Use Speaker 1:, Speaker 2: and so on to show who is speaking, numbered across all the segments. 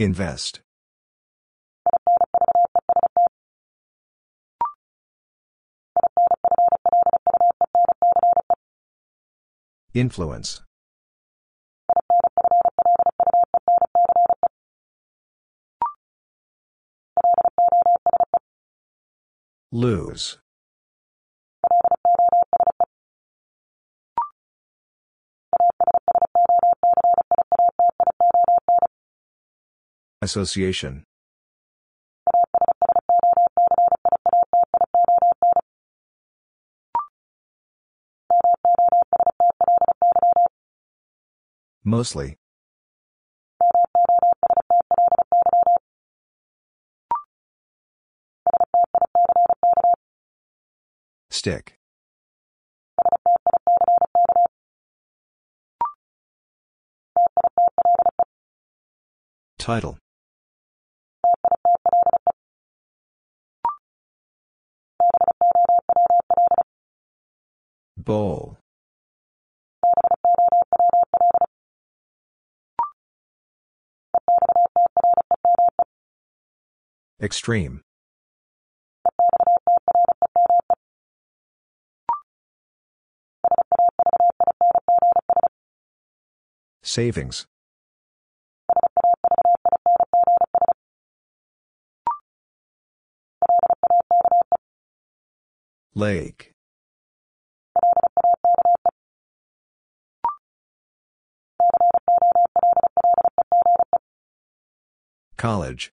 Speaker 1: Invest. Influence. Lose. Association. Mostly. Stick. Title. Bowl. Extreme. Savings. Lake. College.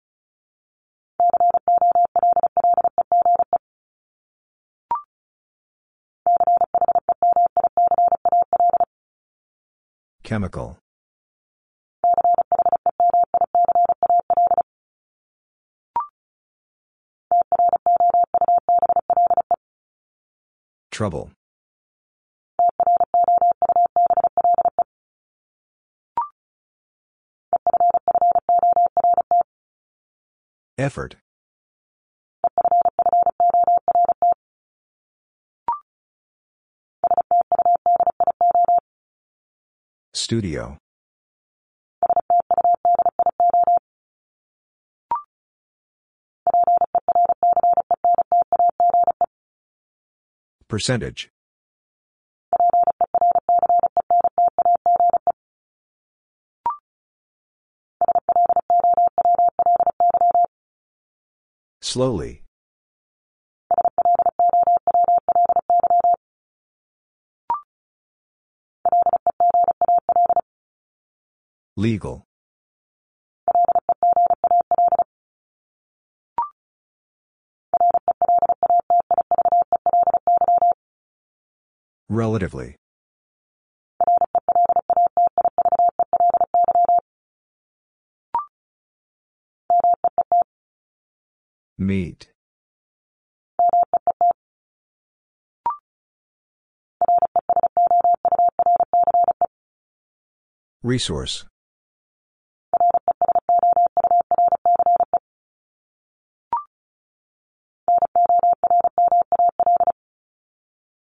Speaker 1: Chemical. Trouble. Effort. Studio. Percentage. Slowly. Legal. Relatively. Meet. Resource.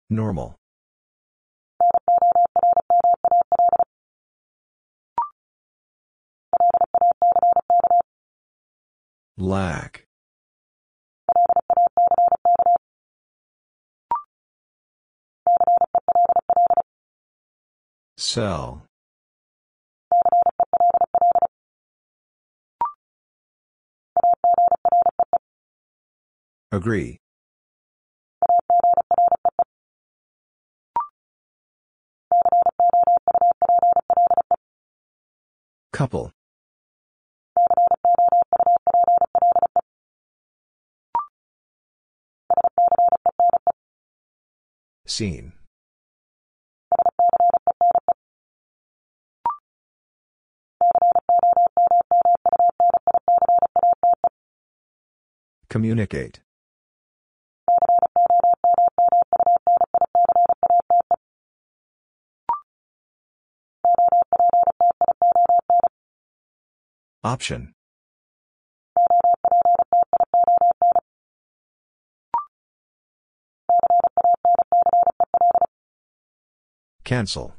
Speaker 1: Normal. Lack. Sell. Agree. Couple. Seen. Communicate. Option. Cancel.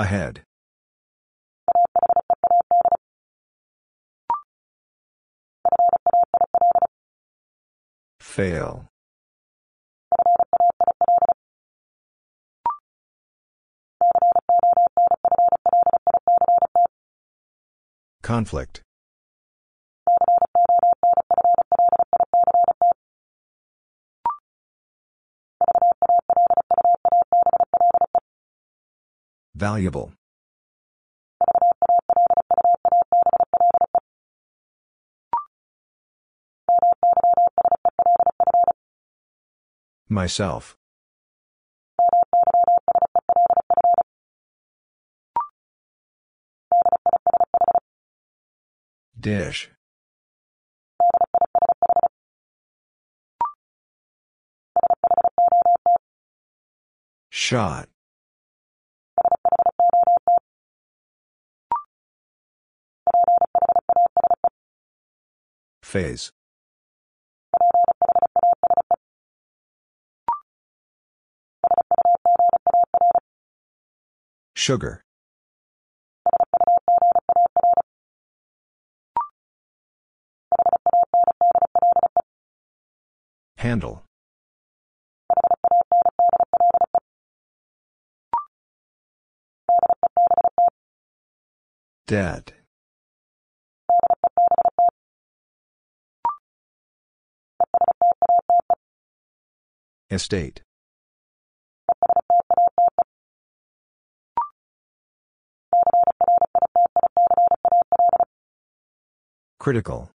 Speaker 1: Ahead. Fail. Conflict. Valuable. Myself. Dish. Shot. Phase. Sugar. Handle. Dead. Estate. Critical.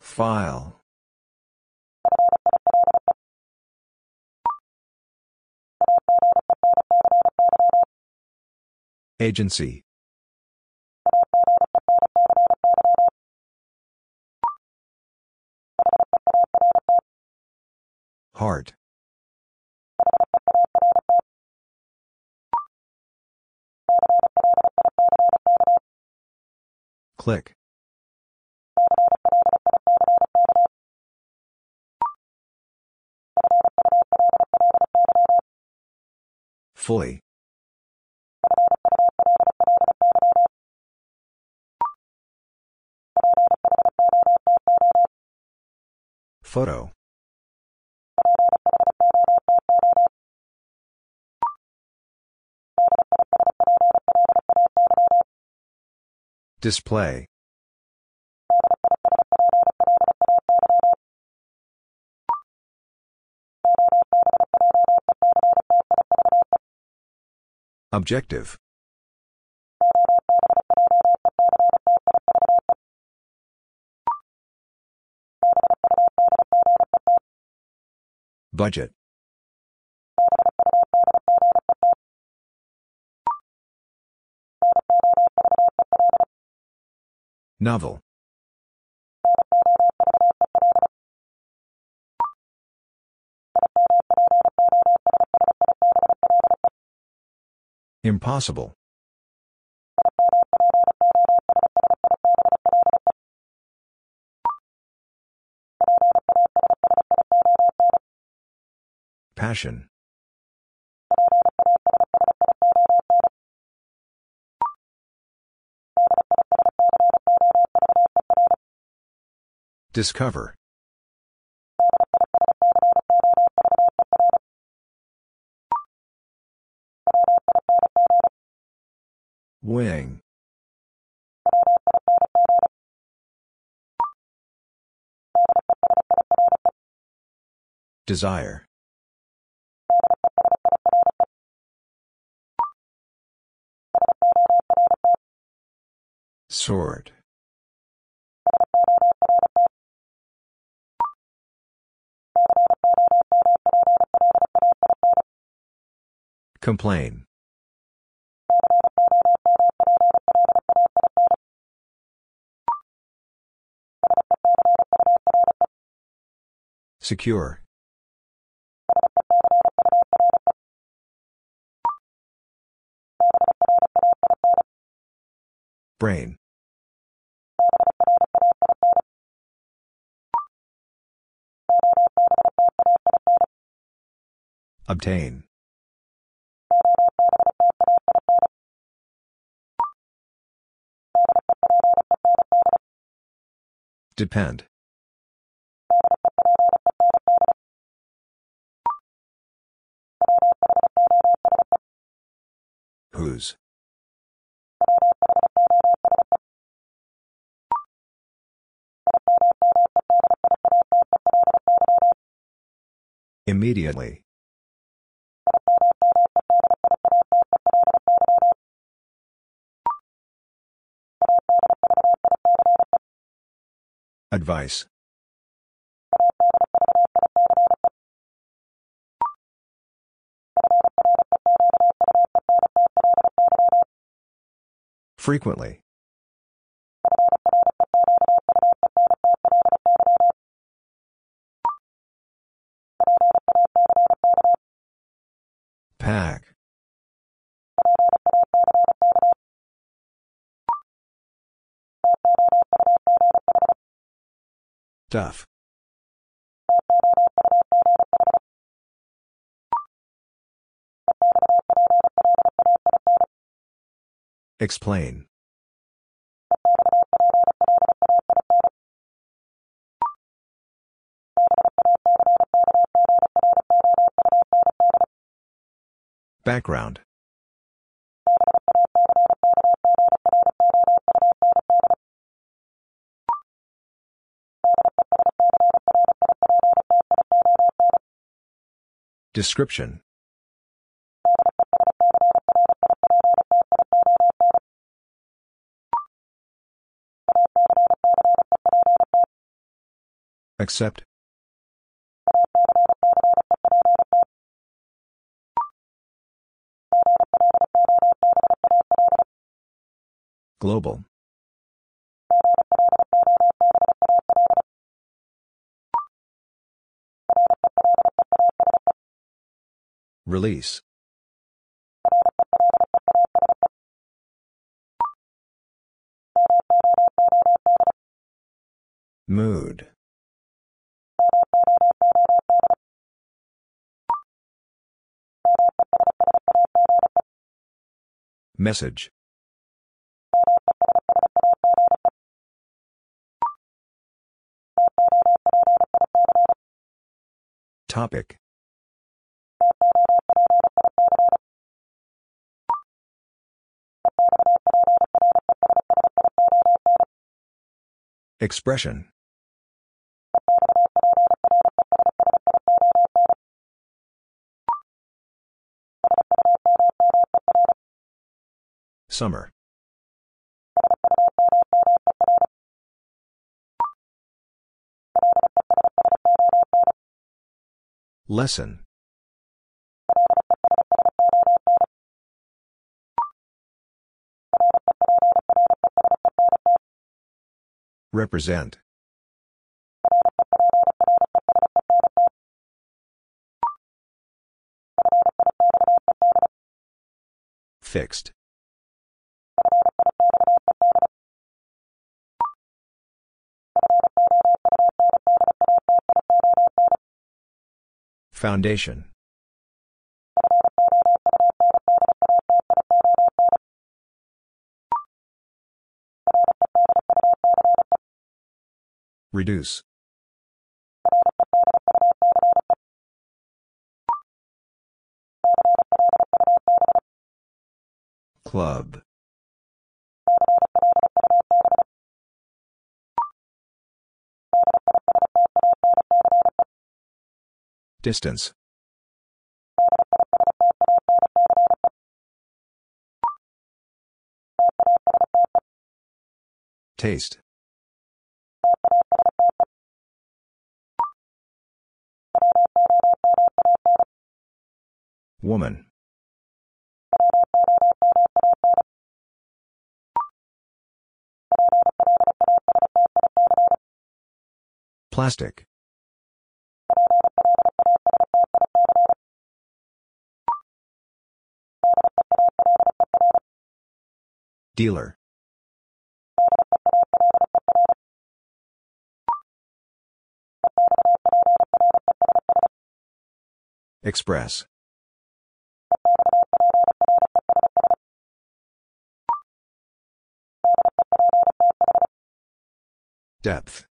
Speaker 1: File. Agency. Heart. Click. Fully. Photo. Display. Objective. Budget. Novel. Impossible. Passion. Discover. Wing. Desire. Sort. Complain. Secure. Brain. Obtain. Depend. Whose? Immediately. Advice. Frequently. Pack. Duff. Explain. Background. Description. Accept. Global. Release. Mood. Message. Topic. Expression. Summer. Lesson. Represent. Fixed. Foundation. Reduce. Club. Distance. Taste. Woman. Plastic. Dealer. Express. Depth.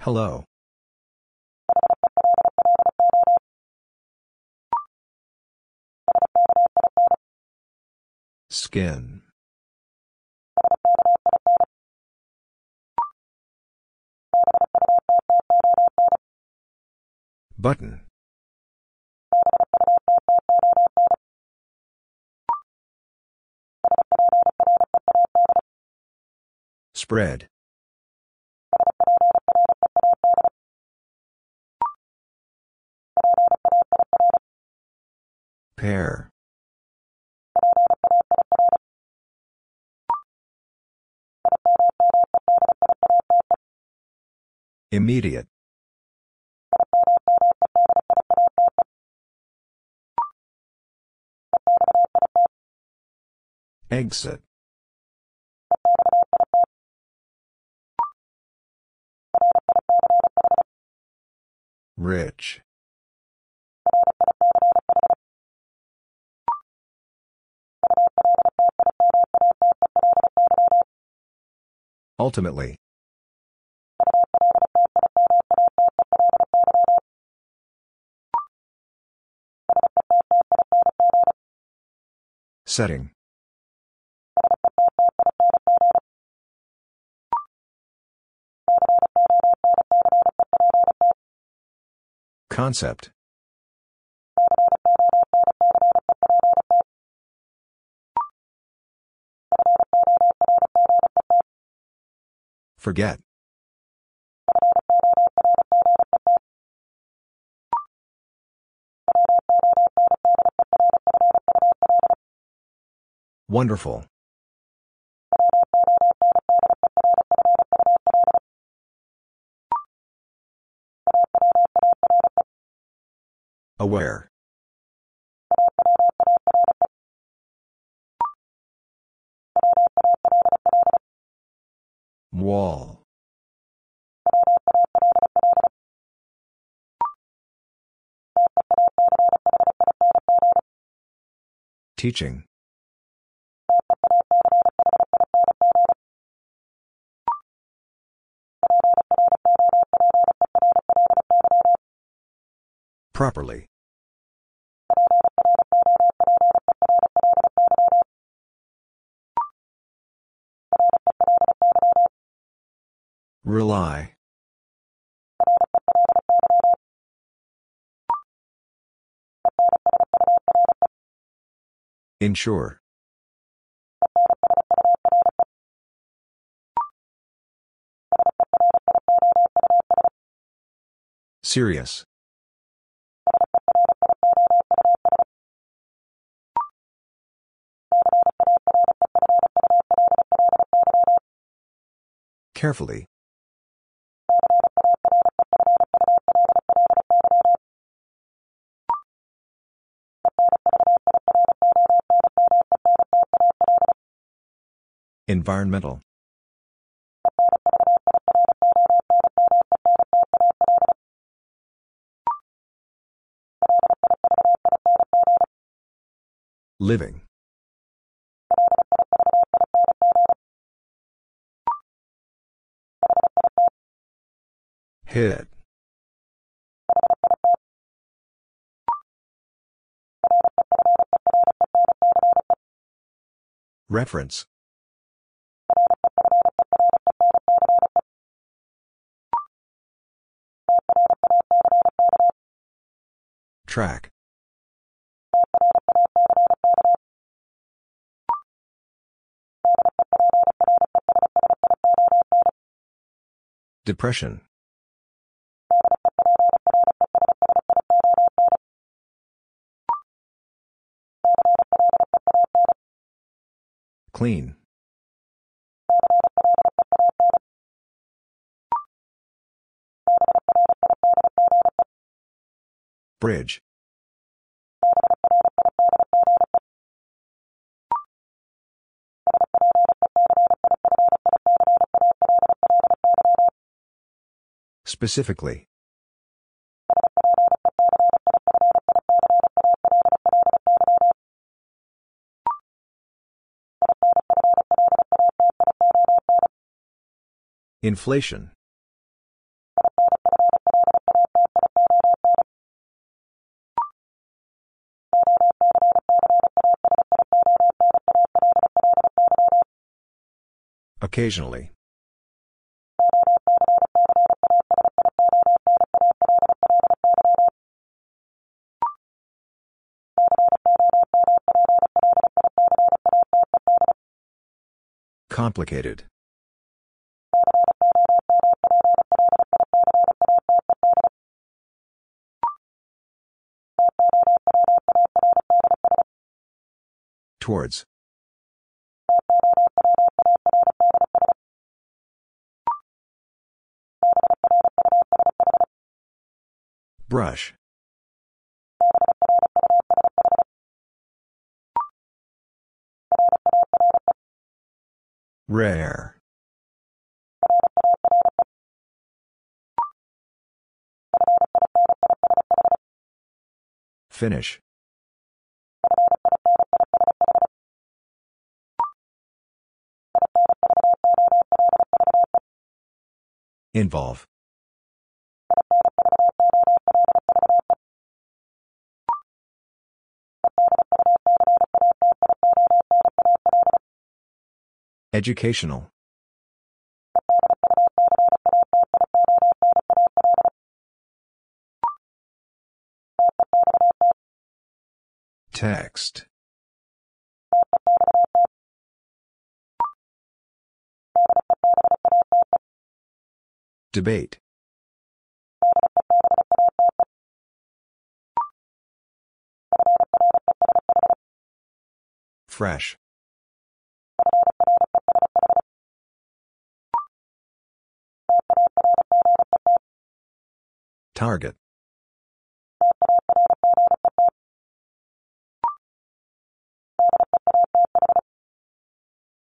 Speaker 1: Hello. Skin. Button. Spread. Pair. Immediate. Exit. Rich. Ultimately. Setting. Concept. Forget. Wonderful. Aware. Wall. Teaching. Properly. Rely. Ensure. Serious. Carefully. Environmental. Living. Hit. Reference. Track. Depression. Clean. Bridge. Specifically. Inflation. Occasionally. Complicated. Towards. Brush. Rare. Finish. Involve. Educational. Text. Debate. Fresh. Target.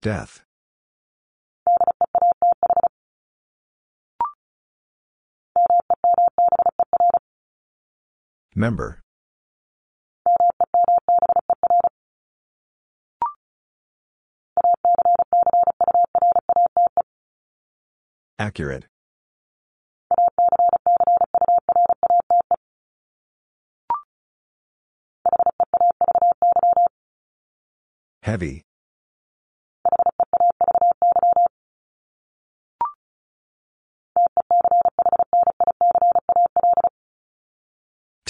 Speaker 1: Death. Member. Accurate. Heavy.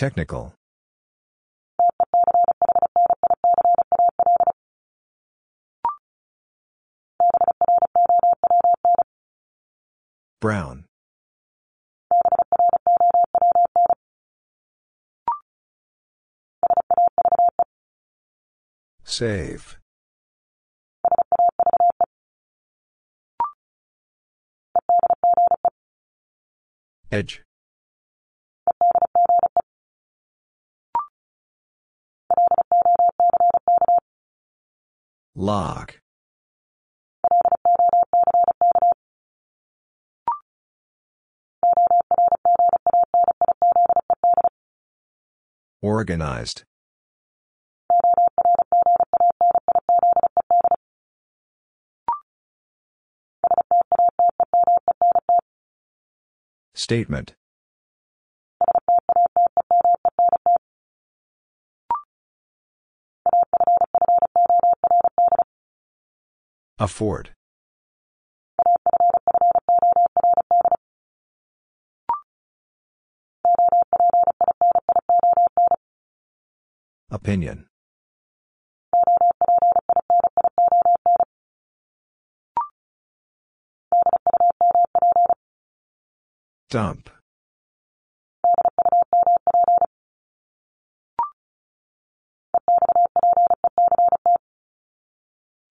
Speaker 1: Technical. Brown. Save. Edge. Lock. Organized. Statement. Afford. Opinion. Dump.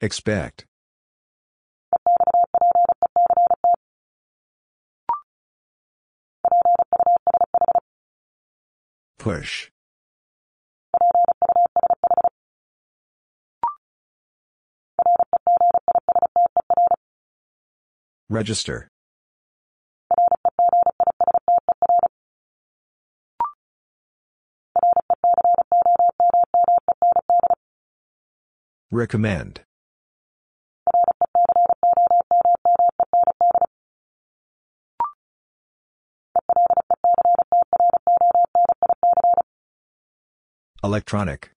Speaker 1: Expect. Push. Register. Recommend. Electronic.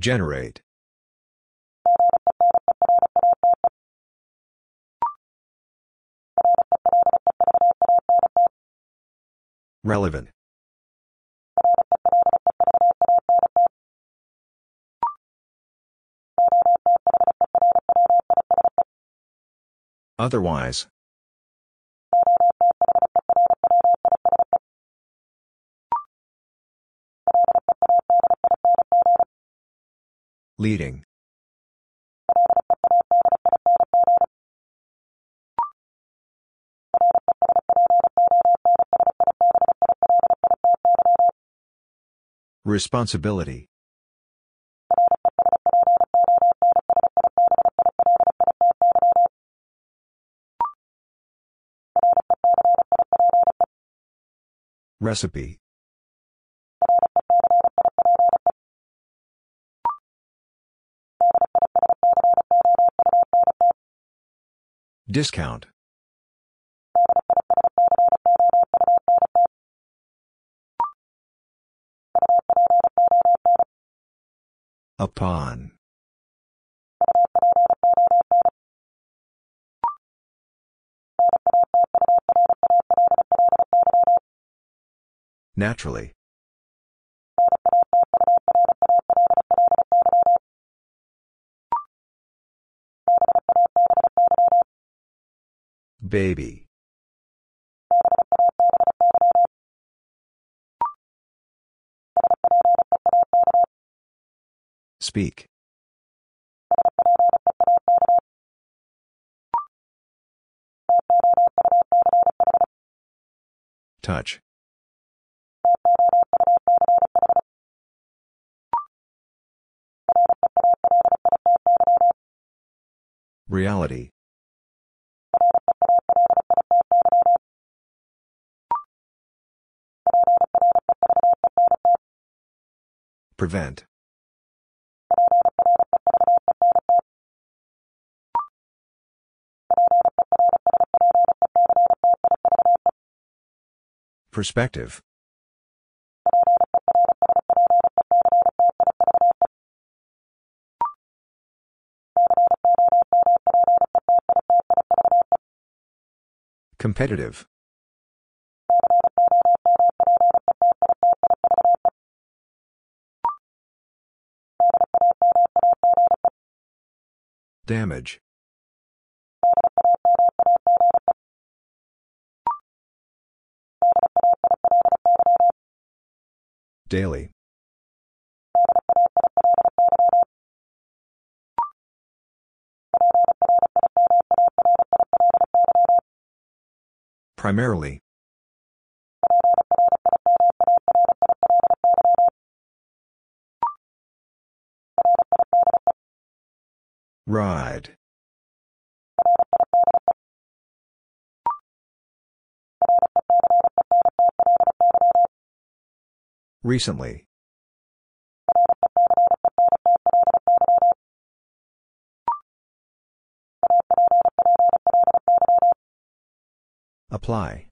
Speaker 1: Generate. Relevant. Otherwise. Leading. Responsibility. Recipe. Discount. Upon. Naturally. Baby. Speak. Touch. Reality. Prevent. Perspective. Competitive. Damage. Daily. Primarily. Ride. Recently. Apply.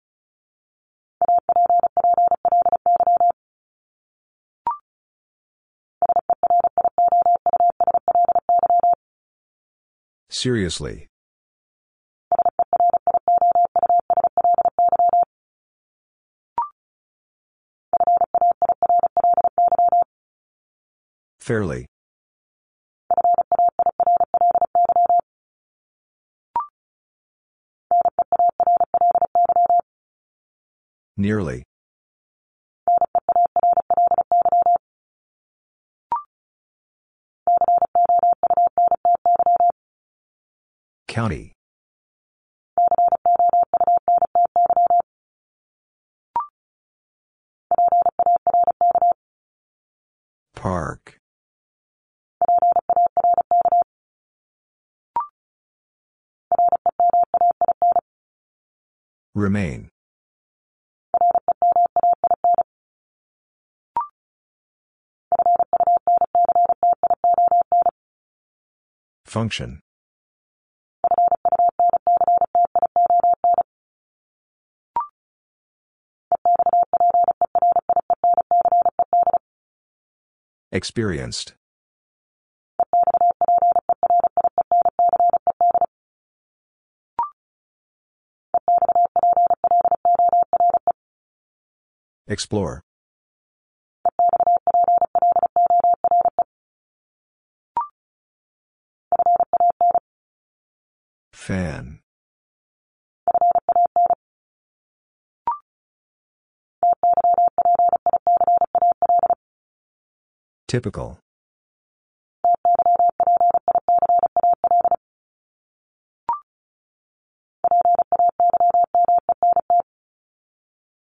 Speaker 1: Seriously. Fairly. Nearly. County. Park. Remain. Function. Experienced. Explore. Fan. Typical.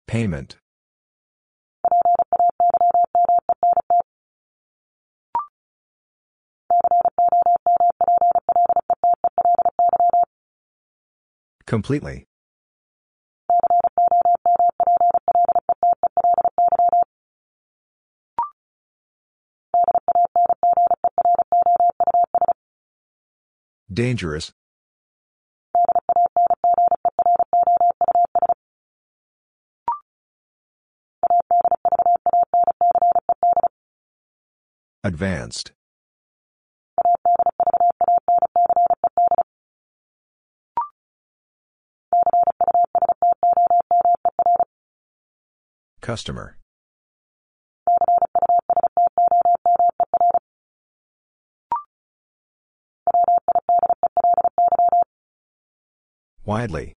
Speaker 1: Payment. Completely. Dangerous. Advanced. Customer. Widely.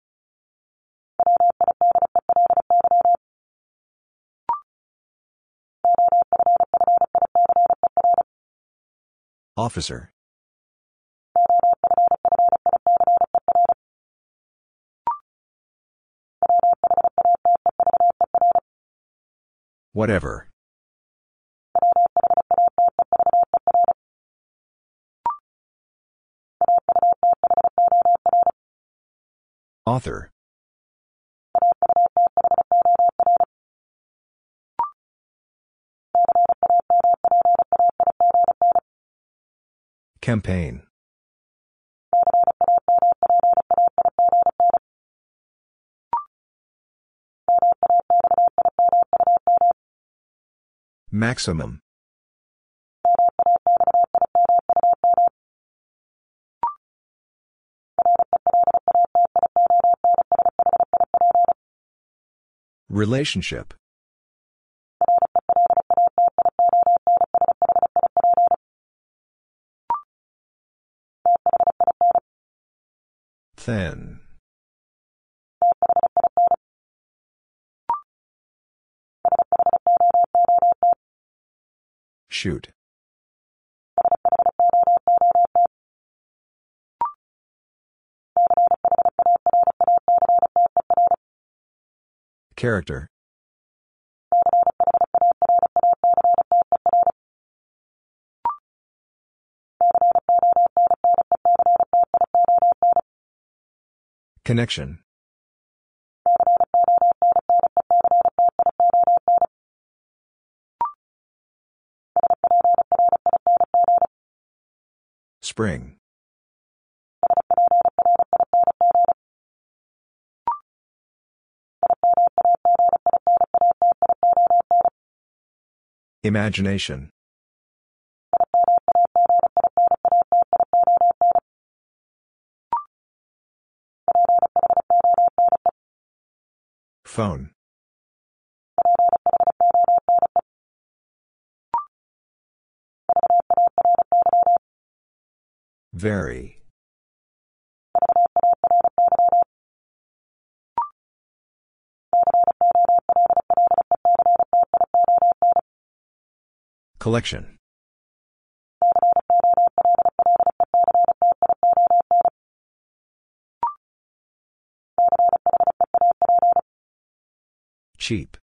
Speaker 1: Officer. Whatever. Author. Campaign. Maximum. Relationship. Thin. Shoot. Character. Connection. Spring. Imagination. Phone. Very. Collection. Cheap.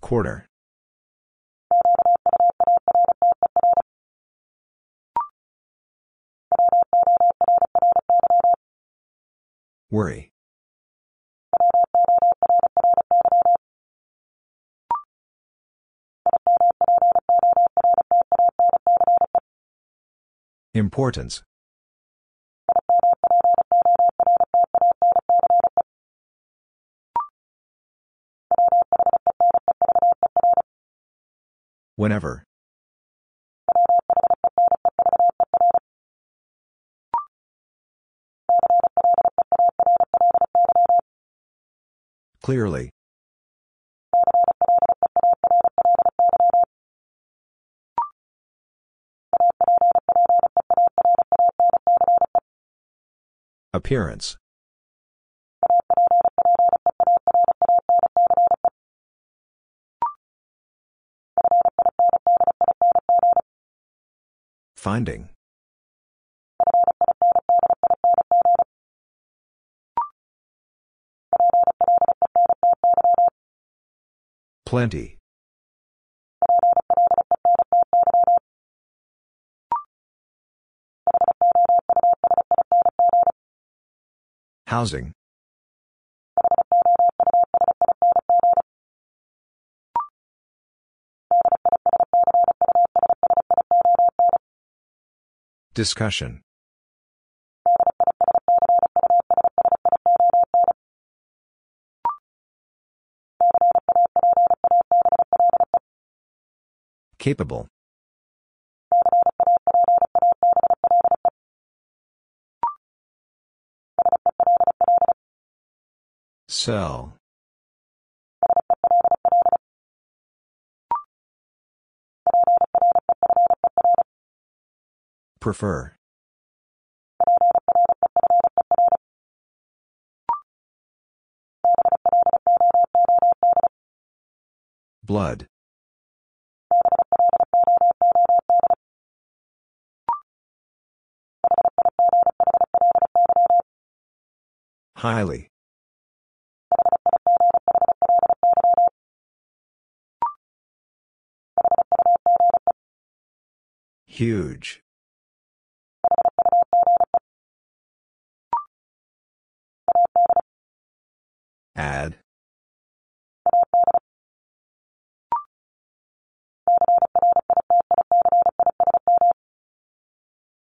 Speaker 1: Quarter. Worry. Importance Whenever. Clearly. Appearance. Finding. Plenty. Housing. Discussion. Capable. Sell. Prefer. Blood. Highly. Huge. Add.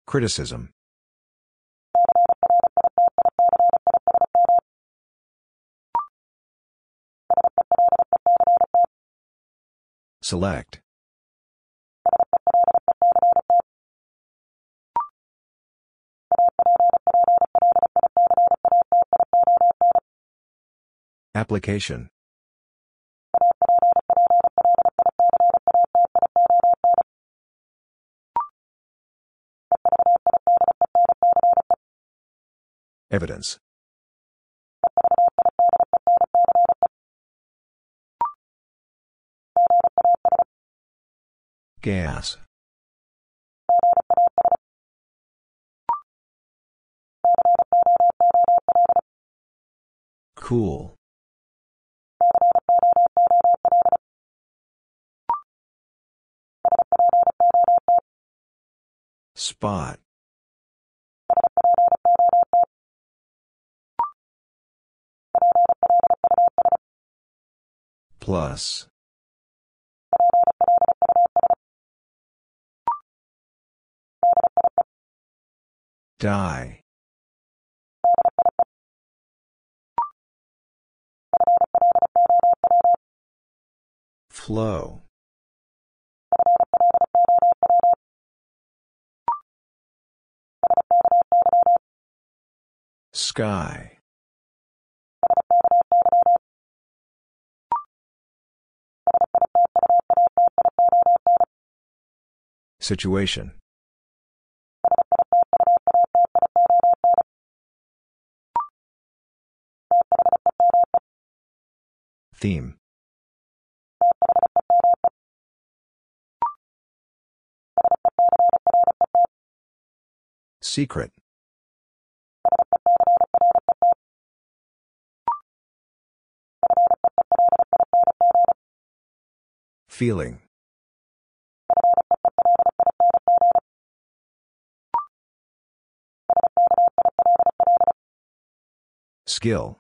Speaker 1: Criticism. Select. Application. Evidence. Gas. Cool. Spot. Plus. Die. Flow. Sky. Situation. Theme. Secret. Feeling. Skill.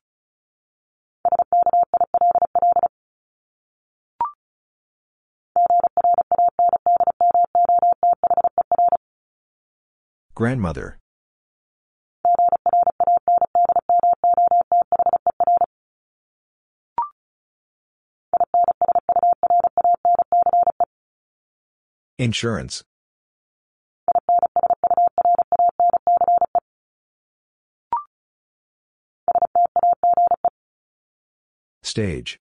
Speaker 1: Grandmother. Insurance. Stage.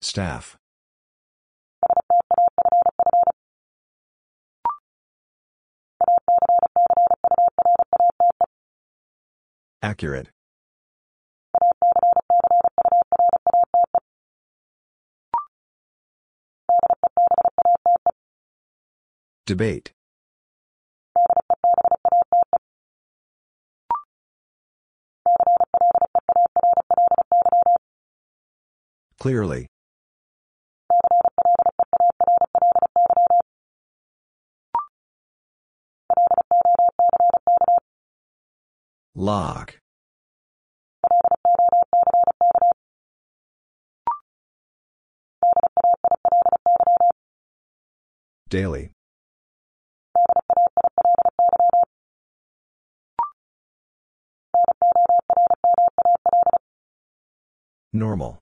Speaker 1: Staff. Accurate. Debate. Clearly. Lock. Daily. Normal.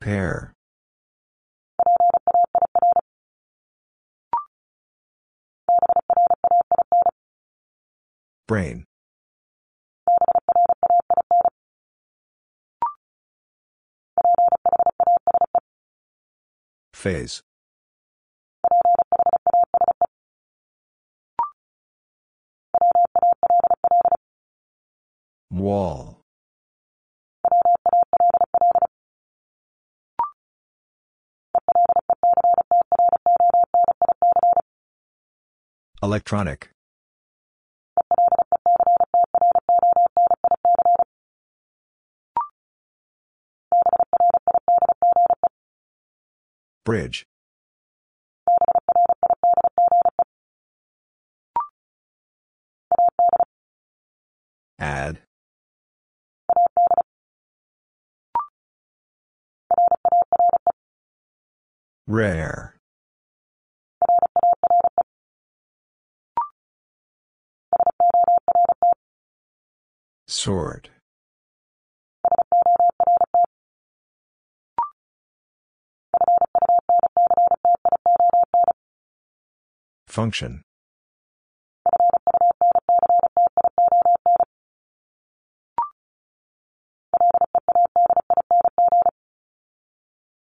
Speaker 1: Pair. Brain. Phase. Wall. Electronic. Bridge. Add. Rare. Sort. Function.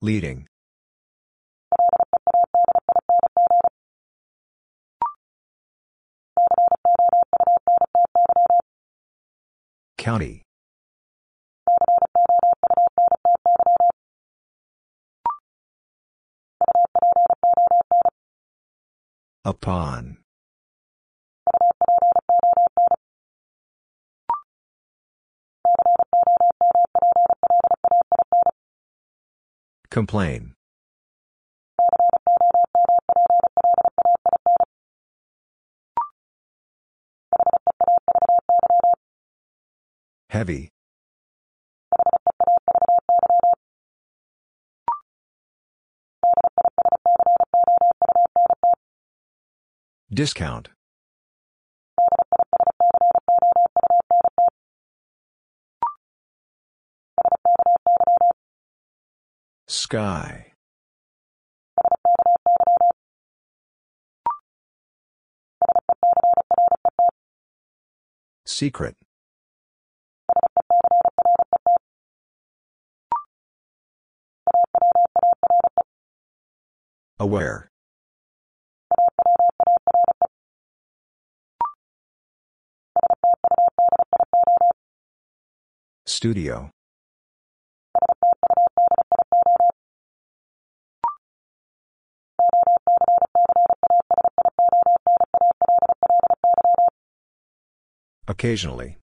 Speaker 1: Leading. County. Upon. Complain. Heavy. Discount. Sky. Secret. Aware. Studio. Occasionally.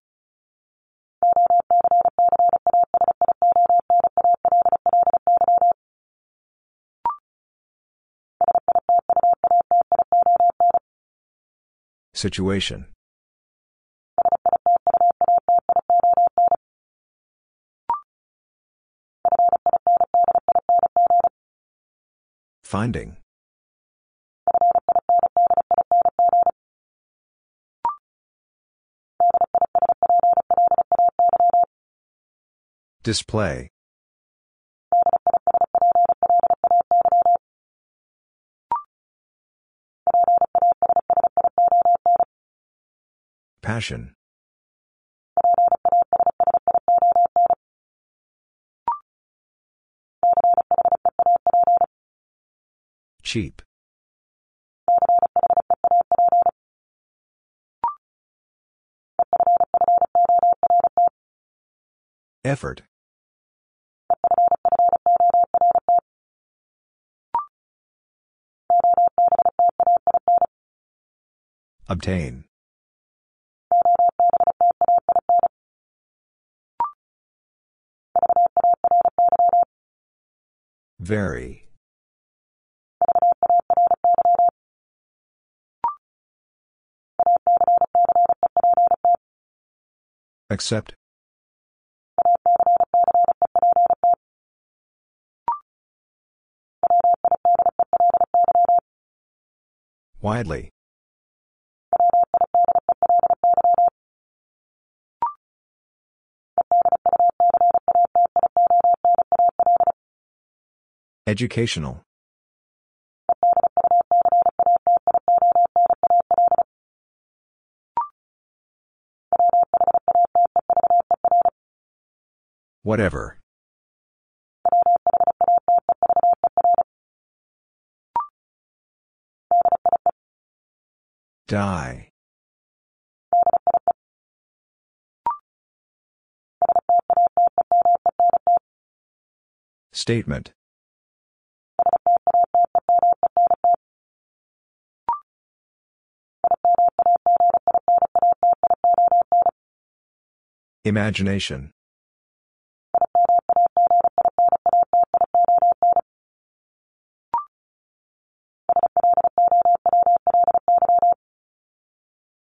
Speaker 1: Situation. Finding. Display. Passion. Cheap. Effort. Obtain. Very. Accept. Widely. Educational. Whatever. Die. Statement. Imagination.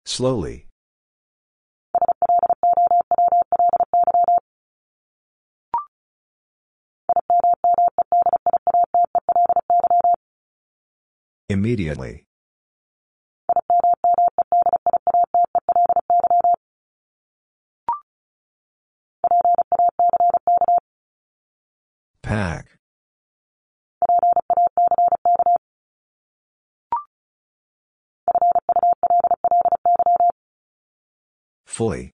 Speaker 1: Slowly. Immediately. Pack. Fully.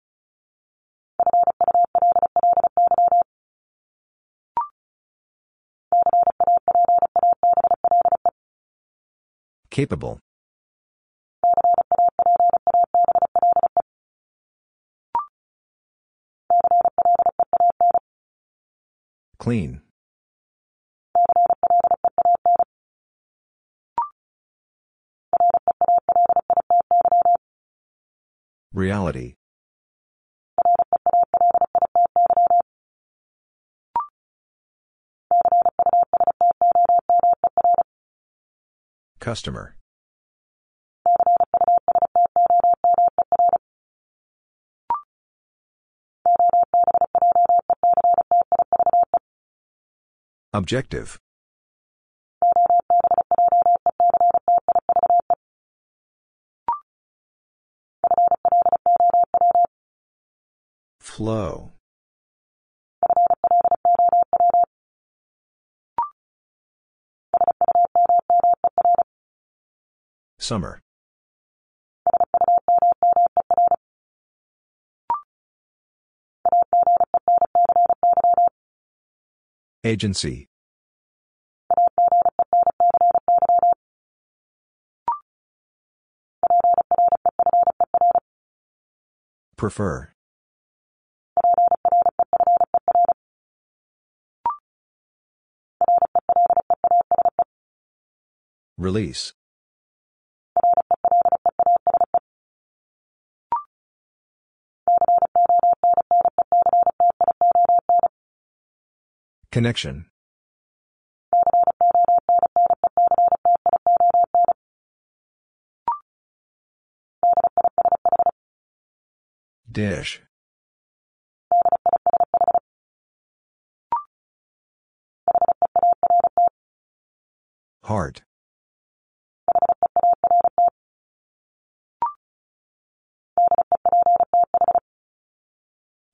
Speaker 1: Capable. Clean. Reality. Customer. Objective. Flow. Summer. Agency. Prefer. Release. Connection. Dish. Heart.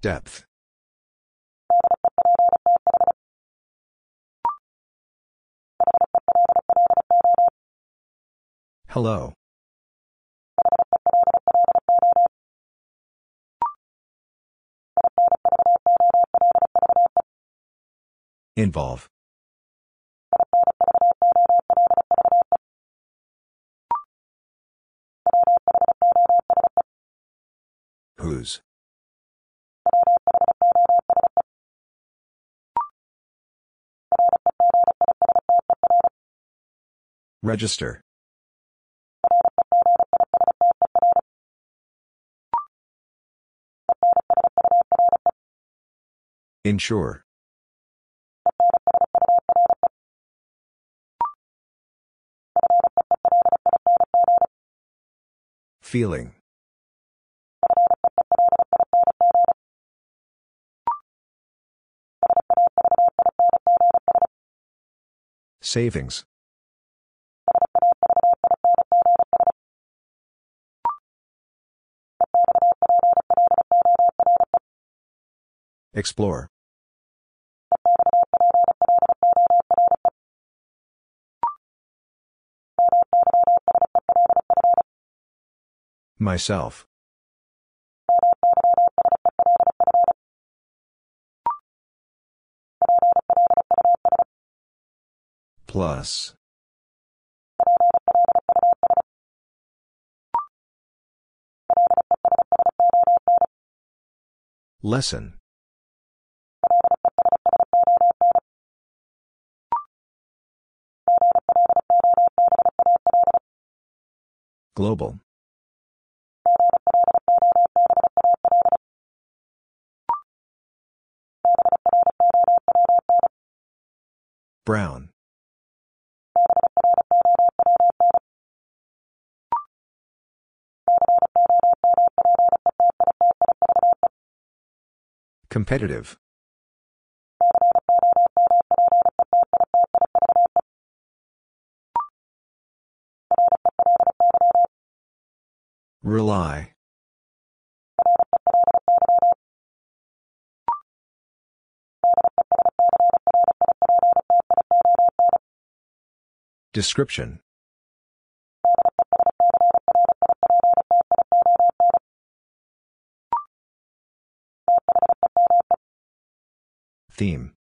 Speaker 1: Depth. Hello. Involve. Whose? Register. Insure. Feeling. Savings. Explore. Myself. Plus. Lesson. Global. Brown. Competitive. Rely. Description. Theme.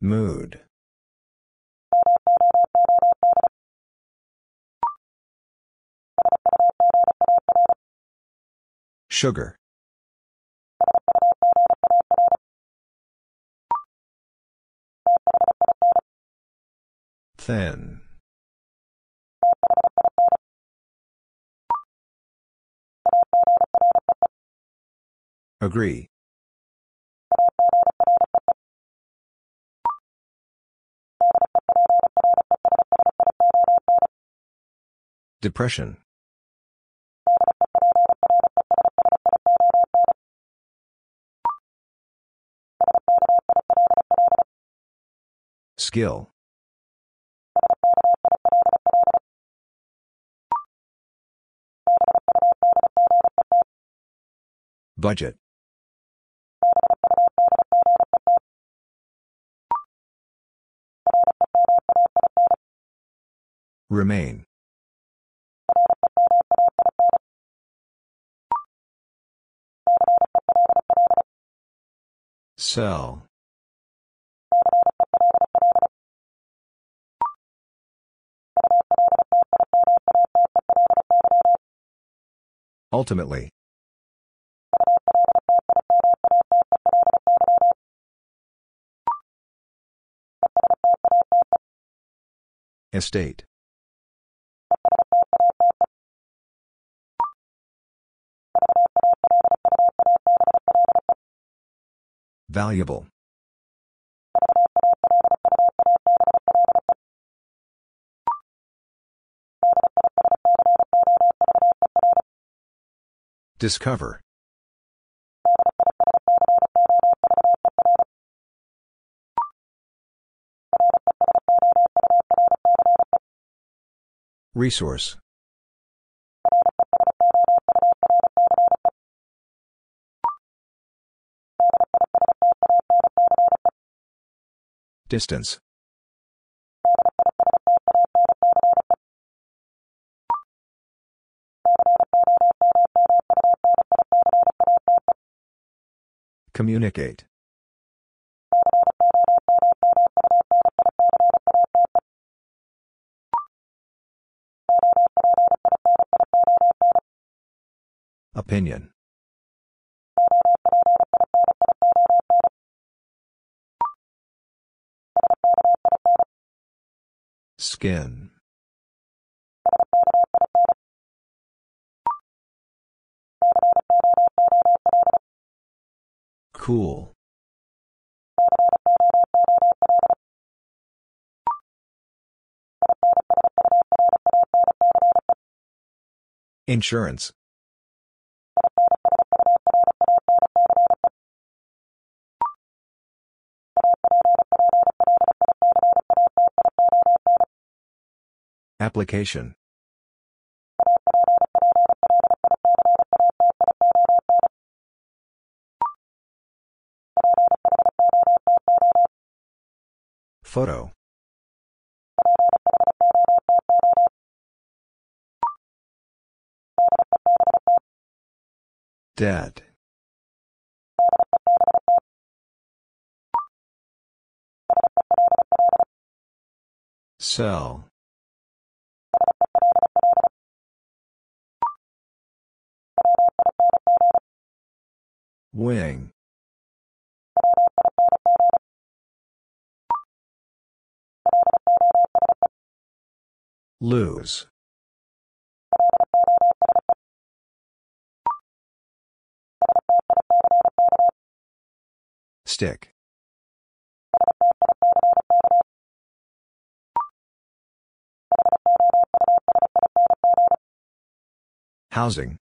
Speaker 1: Mood. Sugar. Thin. Agree. Depression. Skill. Budget. Remain. Sell. Ultimately. Estate. Valuable. Discover. Resource. Distance. Communicate. Opinion. Skin. Cool. Insurance. Application. Photo. Dead. Cell. Wing. Lose. Stick. Housing.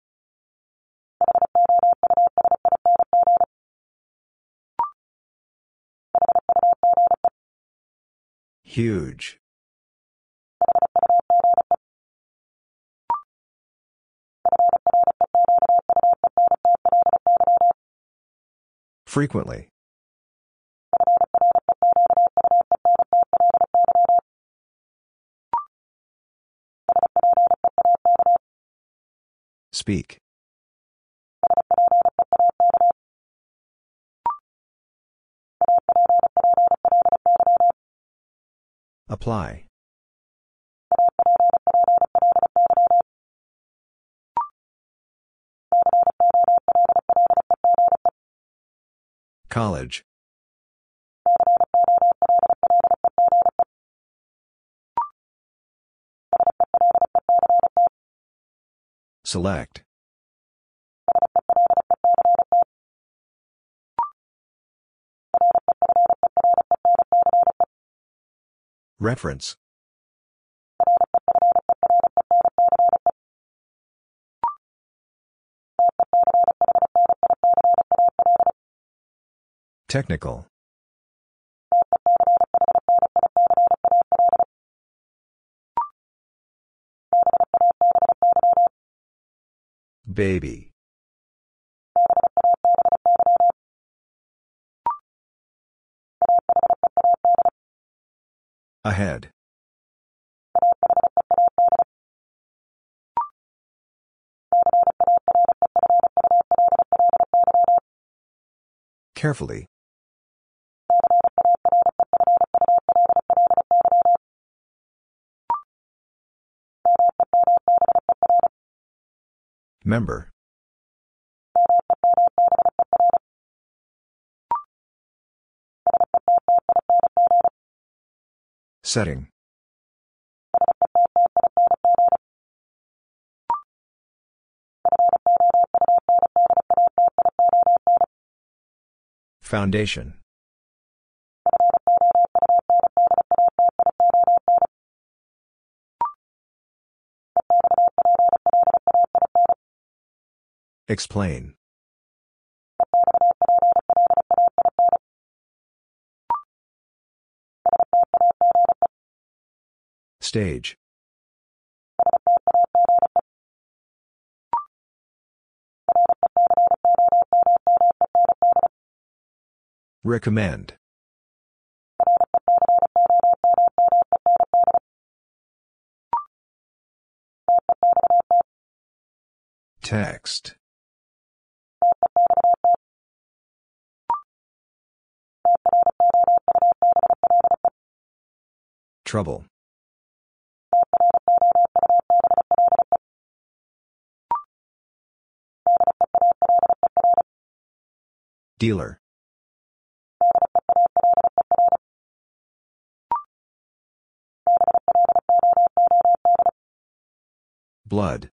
Speaker 1: Huge. Frequently. Speak. Apply. College. Select. Reference. Technical. Baby. Ahead. Carefully. Member. Setting. Foundation. Explain. Stage. Recommend. Text. Trouble. Dealer. Blood.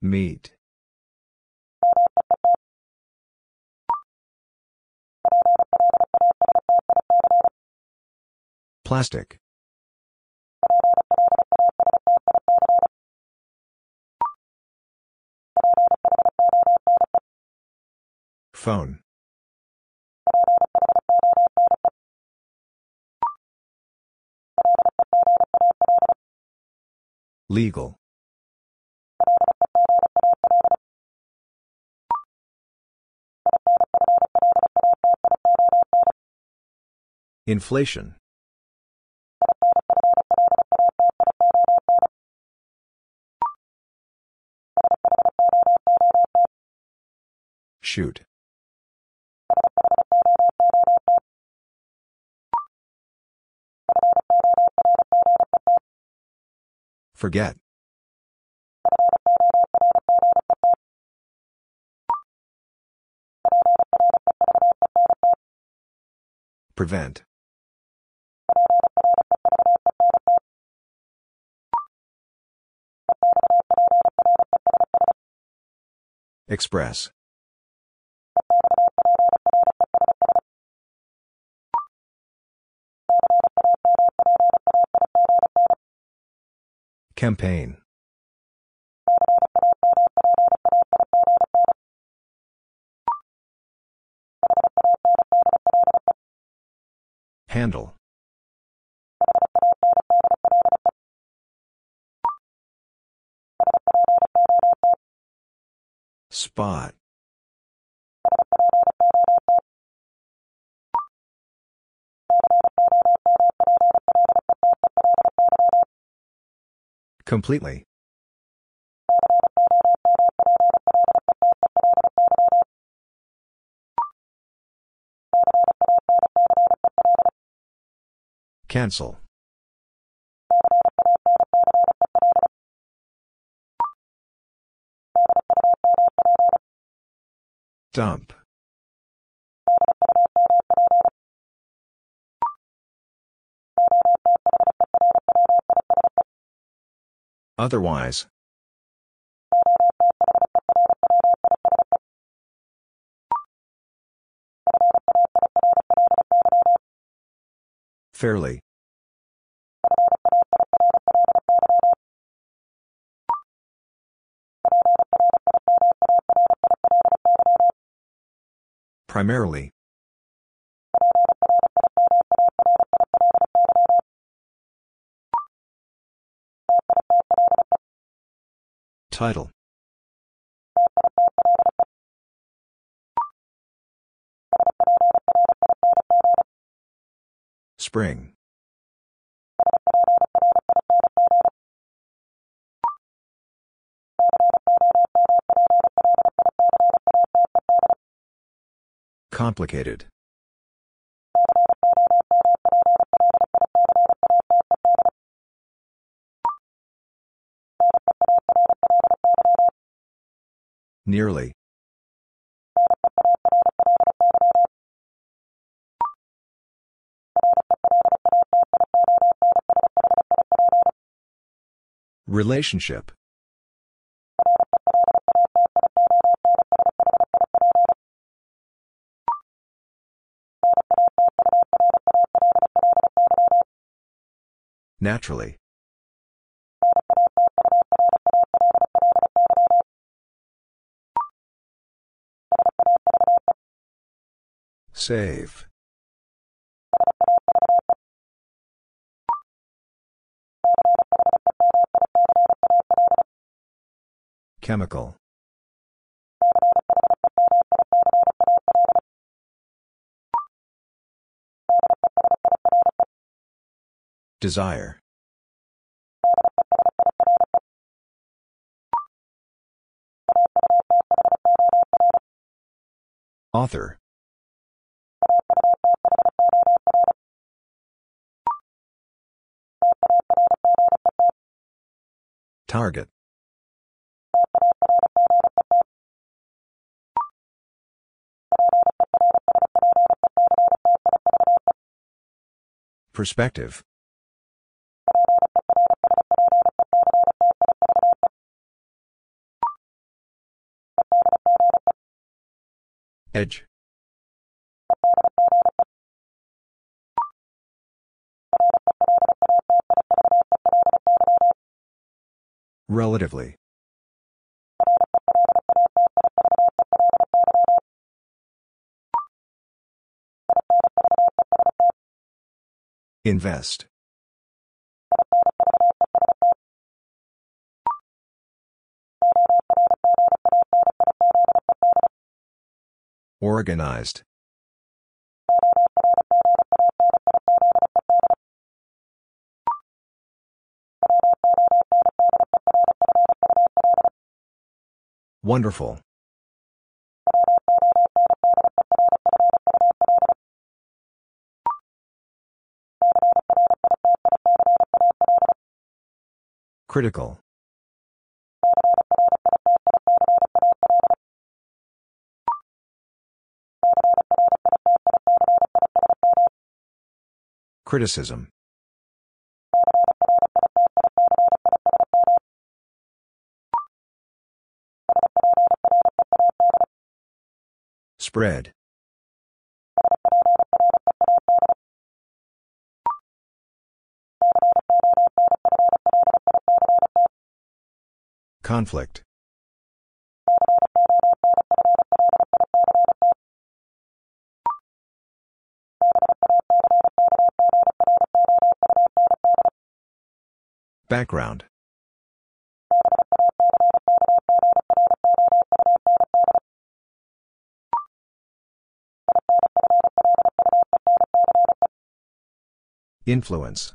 Speaker 1: Meat. Plastic. Phone. Legal. Inflation. Shoot. Forget. Prevent. Express. Campaign. Handle. Spot. Completely. Cancel. Dump. Otherwise. Fairly. Primarily. Title. Spring. Complicated. Nearly. Relationship. Naturally. Save. Chemical. Desire. Author. Target. Perspective. Edge. Relatively. Invest. Organized. Wonderful. Critical. Criticism. Spread. Conflict. Background. Influence.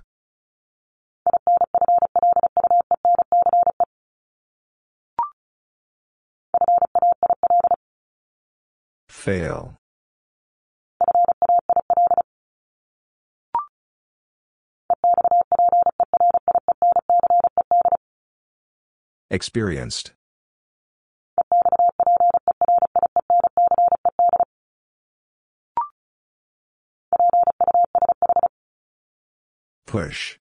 Speaker 1: Fail. Experienced. Push.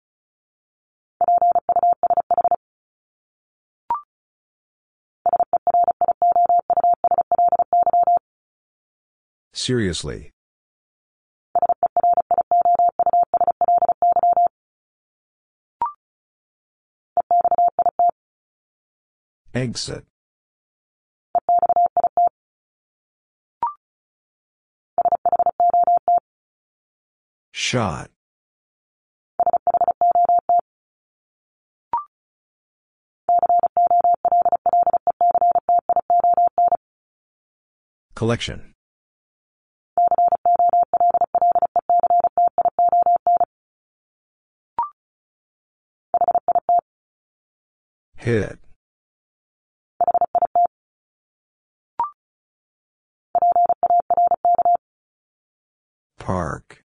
Speaker 1: Seriously. Exit. Shot. Collection. Hit. Park.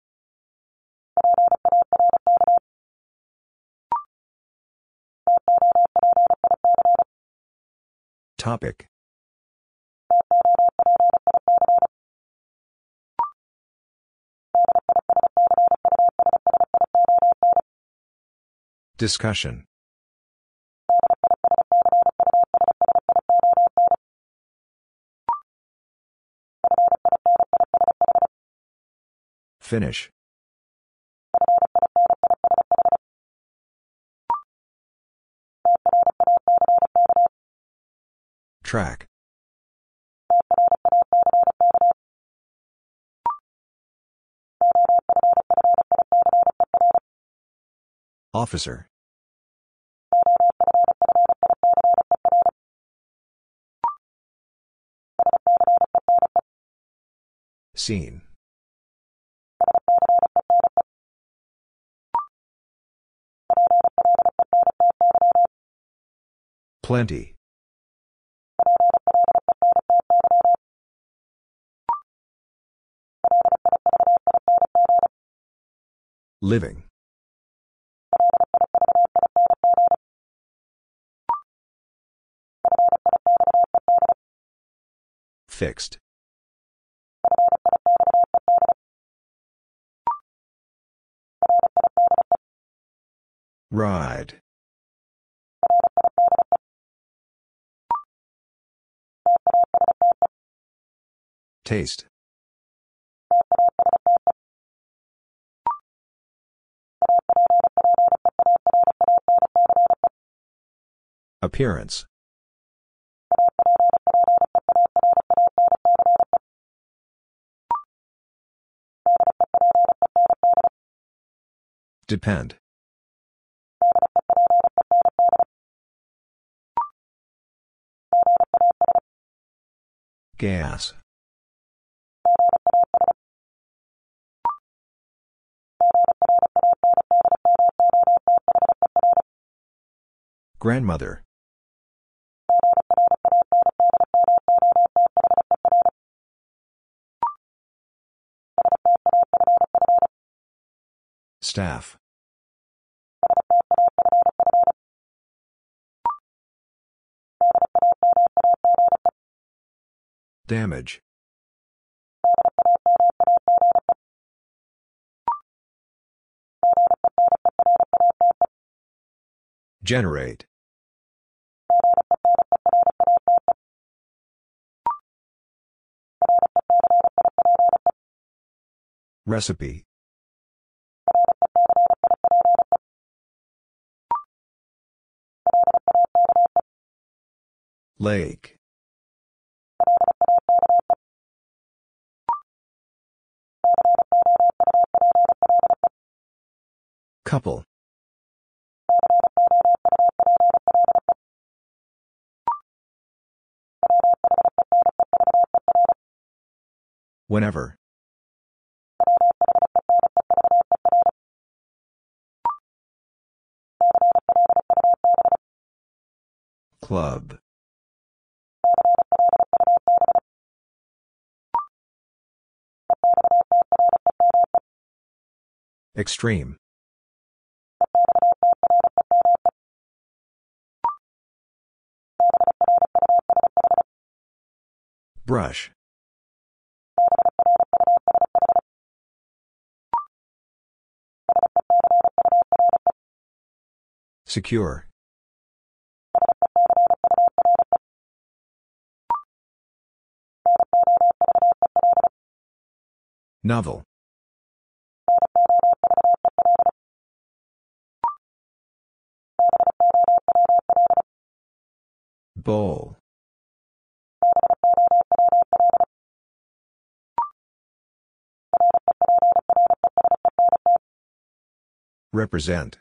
Speaker 1: Topic. Discussion. Finish. Track. Officer. Scene. Plenty. Living. Fixed. Ride. Taste. Appearance. Depend. Gas. Grandmother. Staff. Damage. Generate. Recipe. Lake. Couple. Whenever. Club. Extreme. Brush. Secure. Novel. Bowl. Represent.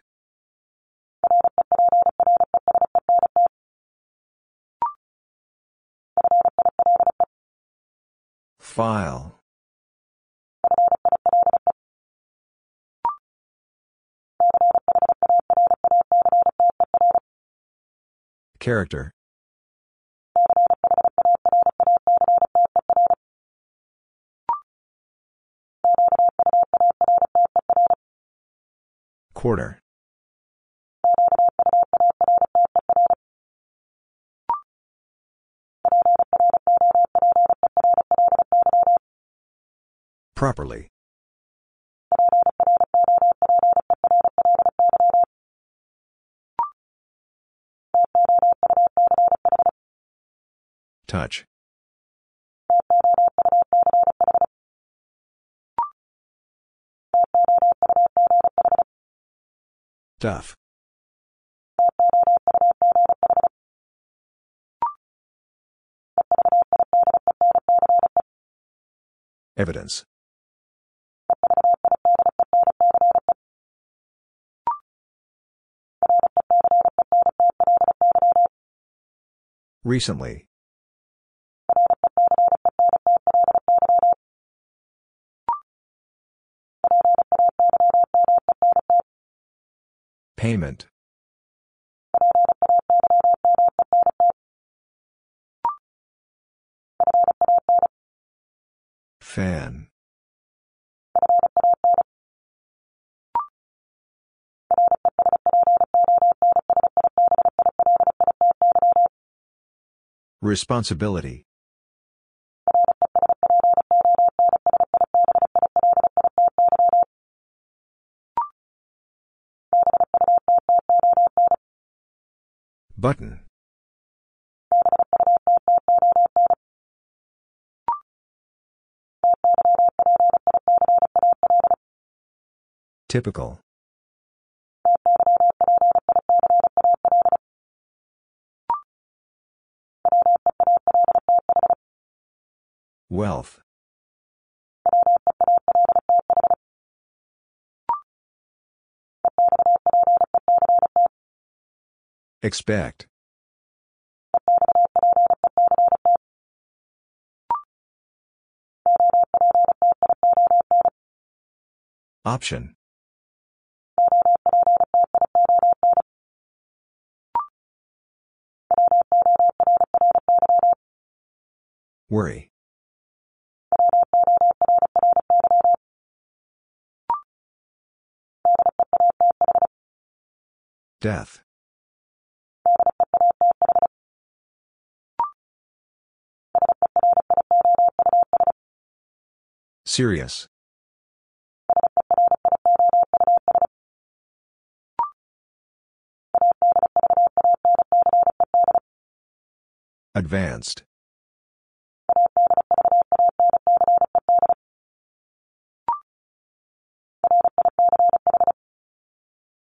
Speaker 1: File. Character. Quarter. Properly. Touch. Tough. Evidence. Recently. Payment. Fan. Responsibility. Button. Typical. Wealth. Expect. Option. Worry. Death. Serious. Advanced.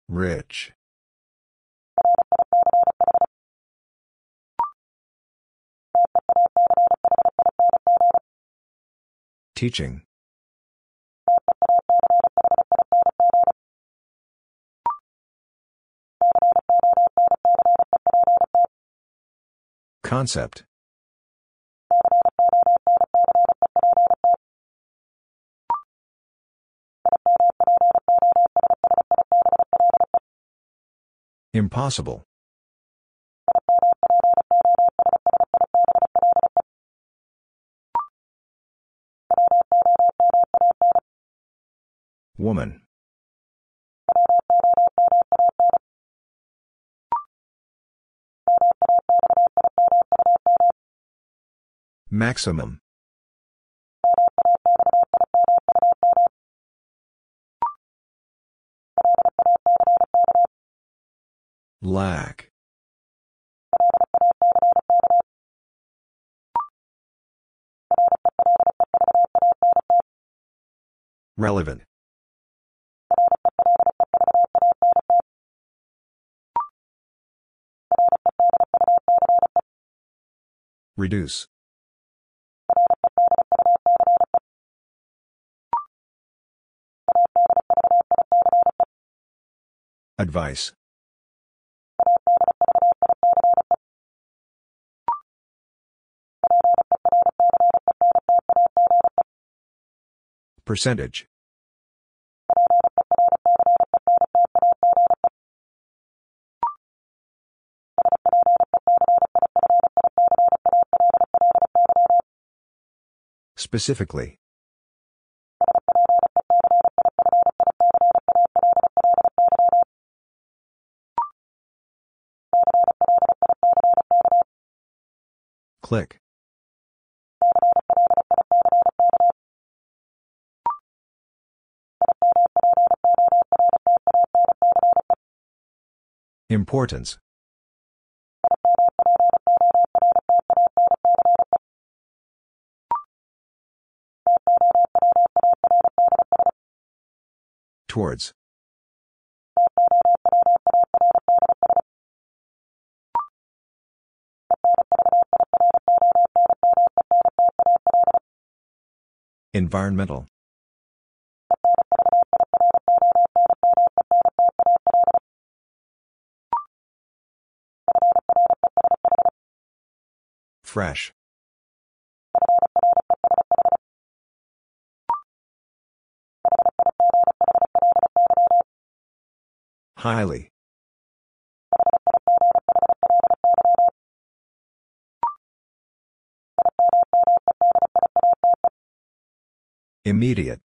Speaker 1: Rich. Teaching. Concept. Impossible. Woman. Maximum. Lack. Relevant. Reduce. Advice. Percentage. Specifically. Click. Importance. Towards. Environmental. Fresh. Highly. Immediate.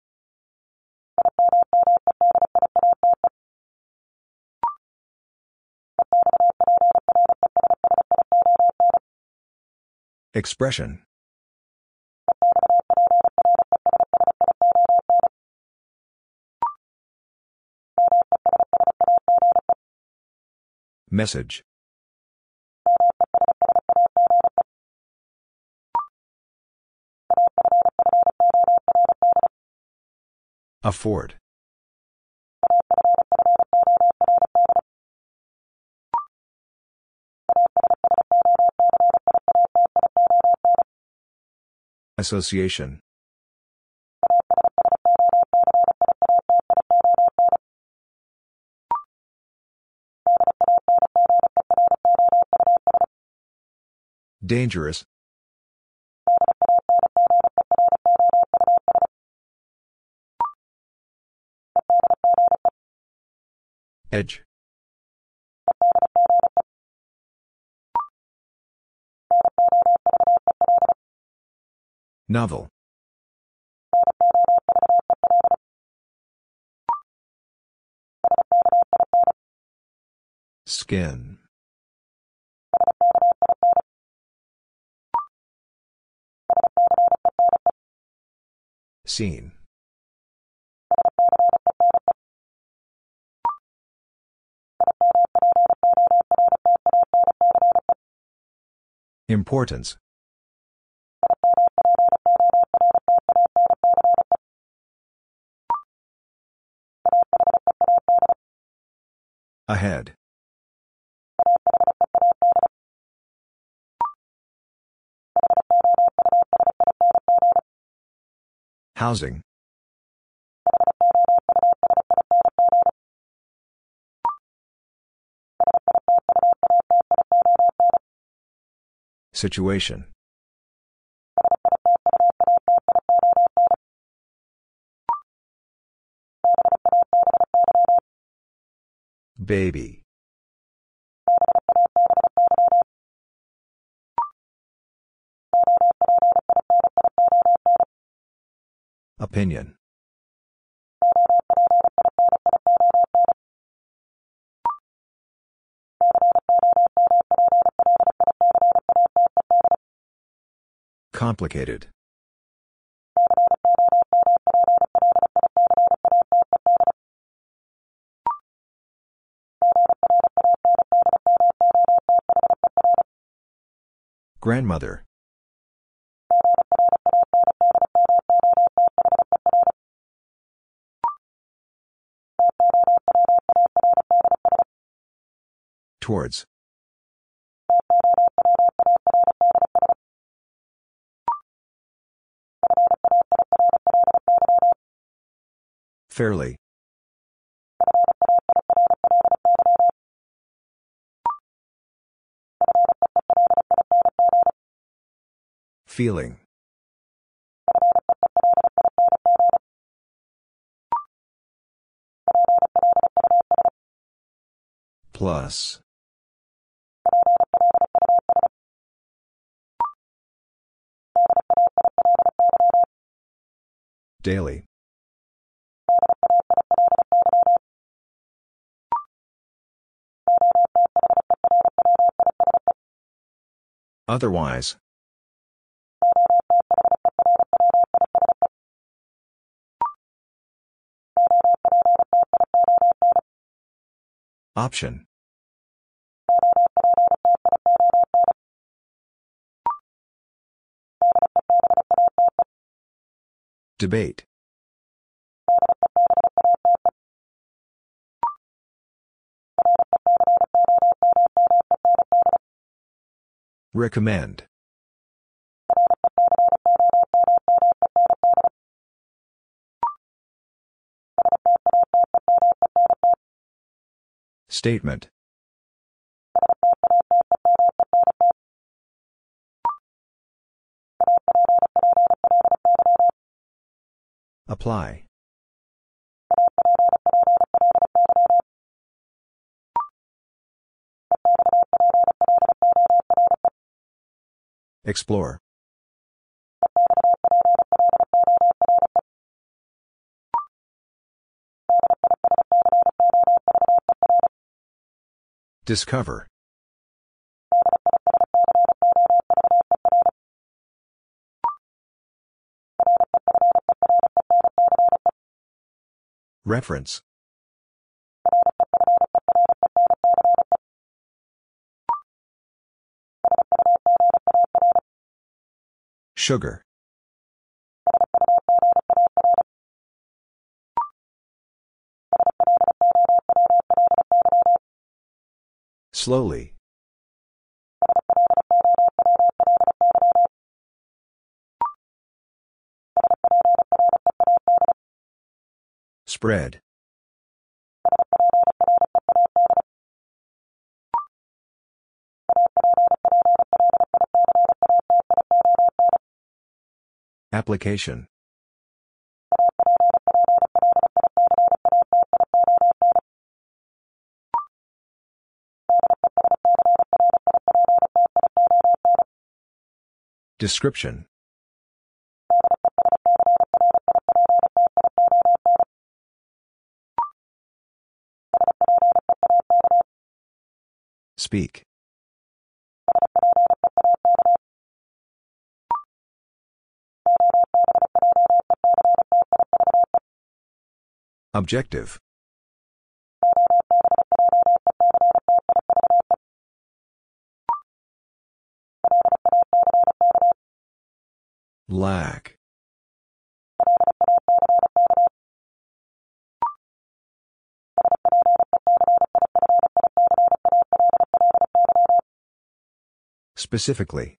Speaker 1: Expression. Message. Afford. Association. Dangerous. Edge. Novel. Skin. Seen. Importance. Ahead. Housing. Situation. Baby. Opinion. Complicated. Grandmother. Towards. Fairly. Feeling. Plus. Daily. Otherwise. Option. Debate. Recommend. Statement. Apply. Explore. Discover. Reference. Sugar. Slowly. Spread. Application. Description. Speak. Objective. Lack. Specifically.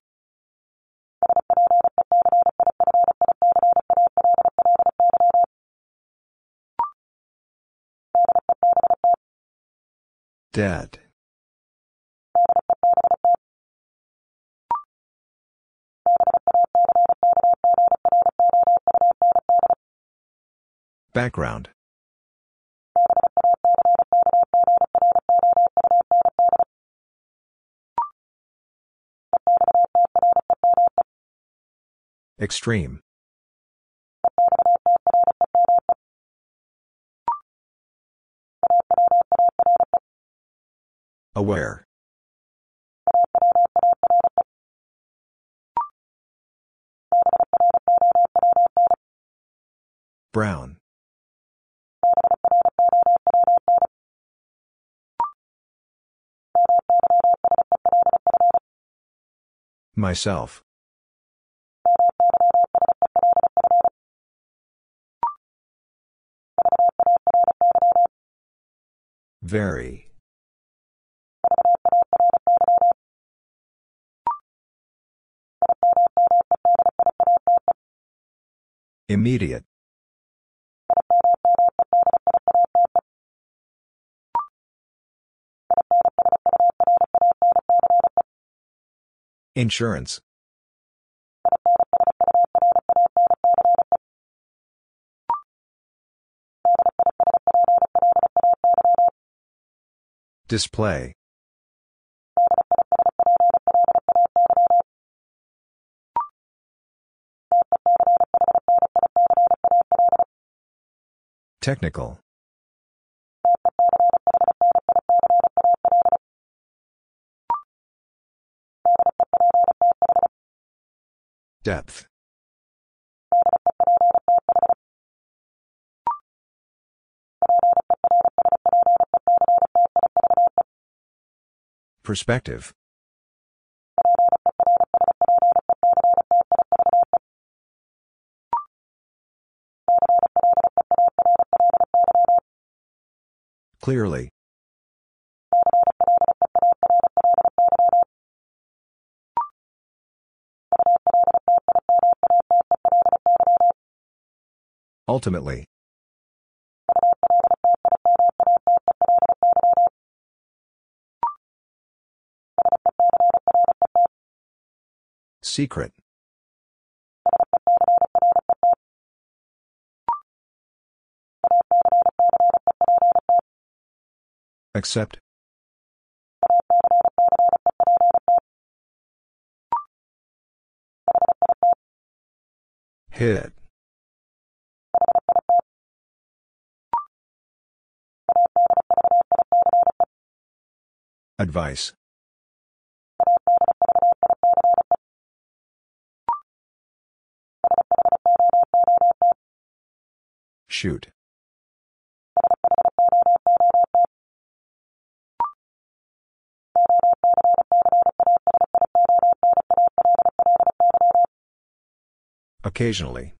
Speaker 1: Dead. Background. Extreme. Aware. Brown. Myself. Very. Immediate. Insurance. Display. Technical. Depth. Perspective. Clearly. Ultimately. Secret. Accept. Hit. Advice. Shoot. Occasionally.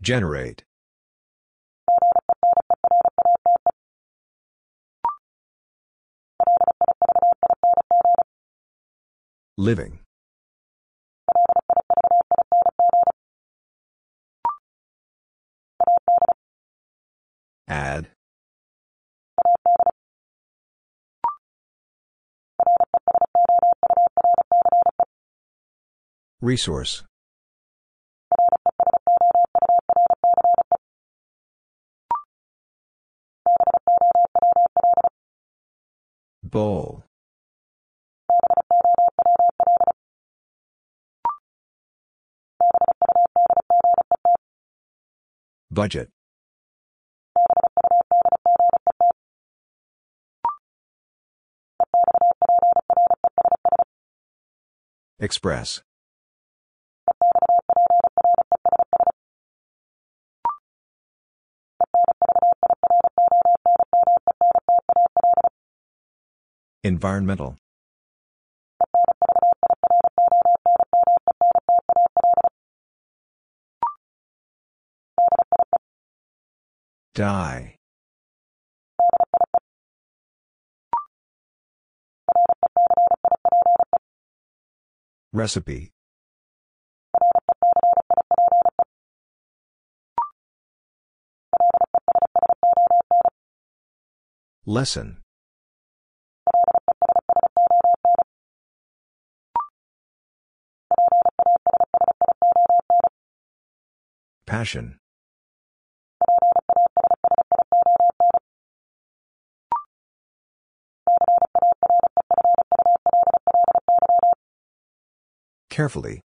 Speaker 1: Generate. Living. Add. Resource. Bowl. Budget. Express. Environmental. Die. Recipe. Lesson. Passion. Carefully.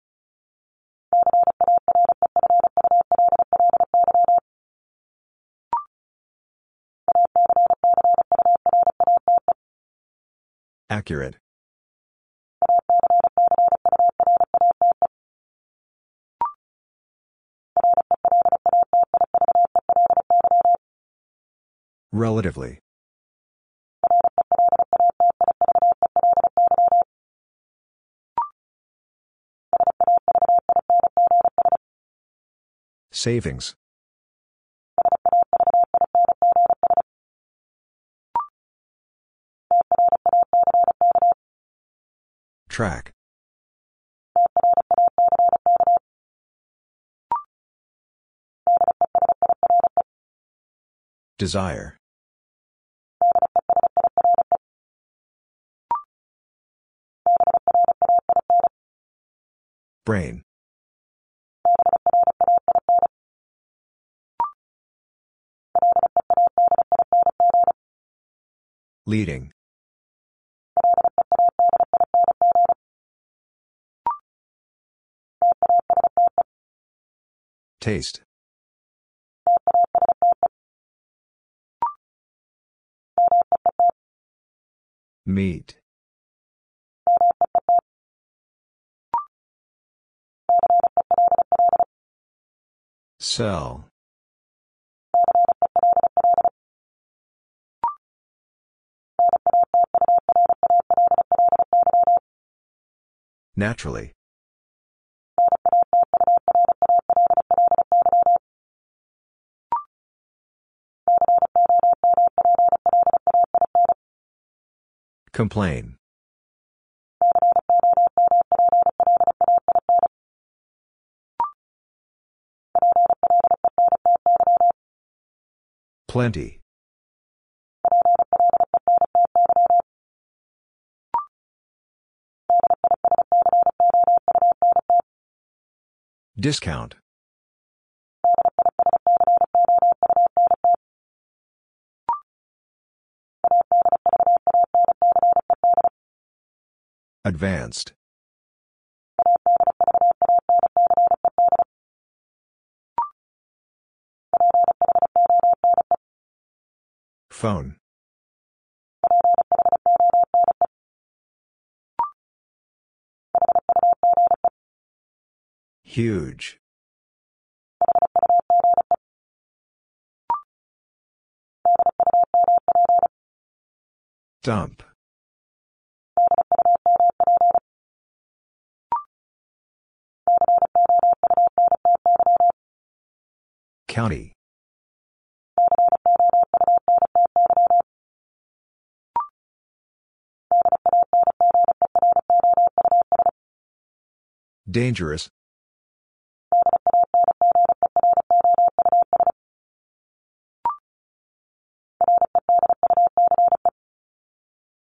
Speaker 1: Accurate. Relatively. Savings. Track. Desire. Brain. Leading. Taste. Meat. Sell. Naturally. Complain. Plenty. Discount. Advanced. Phone. Huge. Dump. County. Dangerous.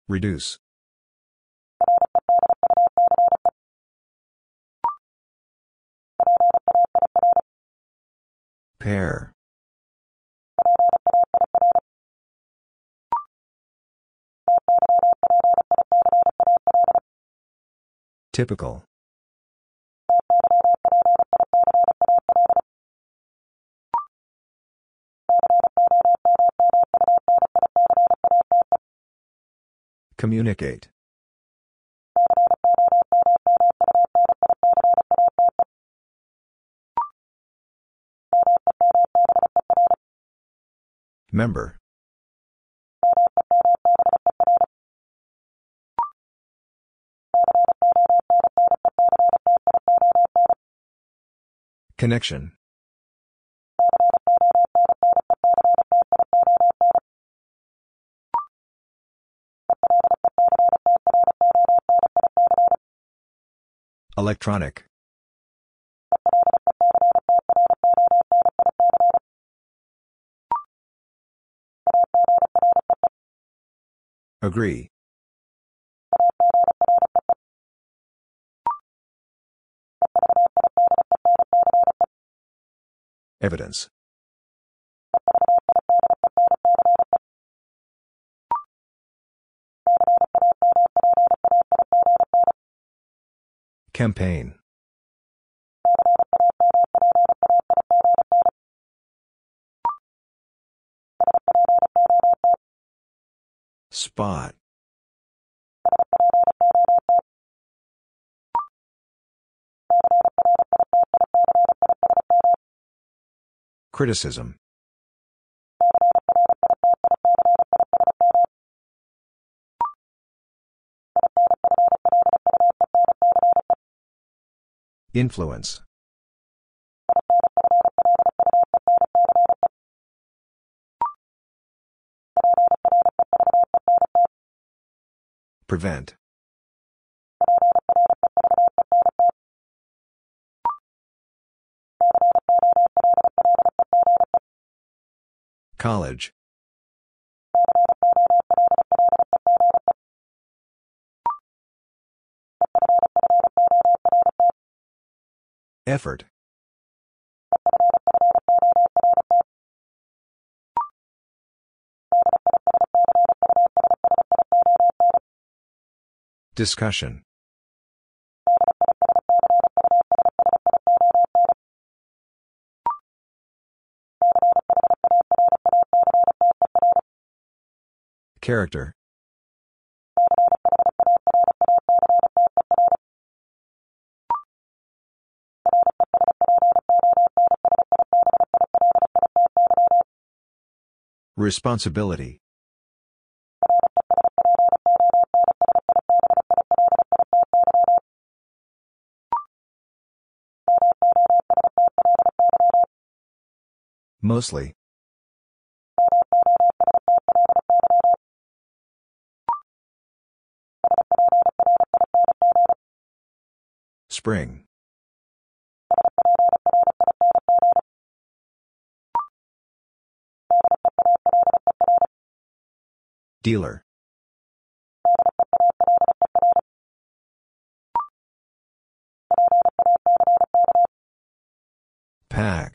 Speaker 1: Reduce. Pair. Typical. Communicate. Member. Connection. Electronic. Agree. Evidence. Campaign. Spot. Criticism. Influence. Prevent. College. Effort. Discussion. Character. Responsibility. Mostly. Spring. Dealer. Pack.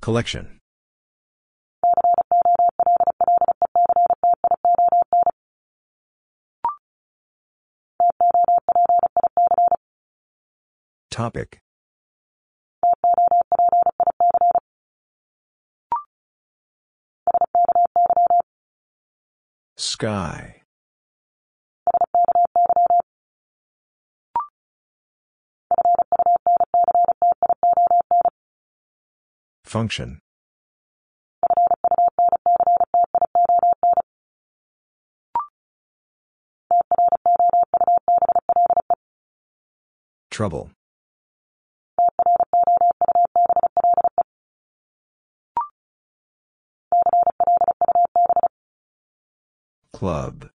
Speaker 1: Collection. Topic. Sky. Function. Trouble. Club.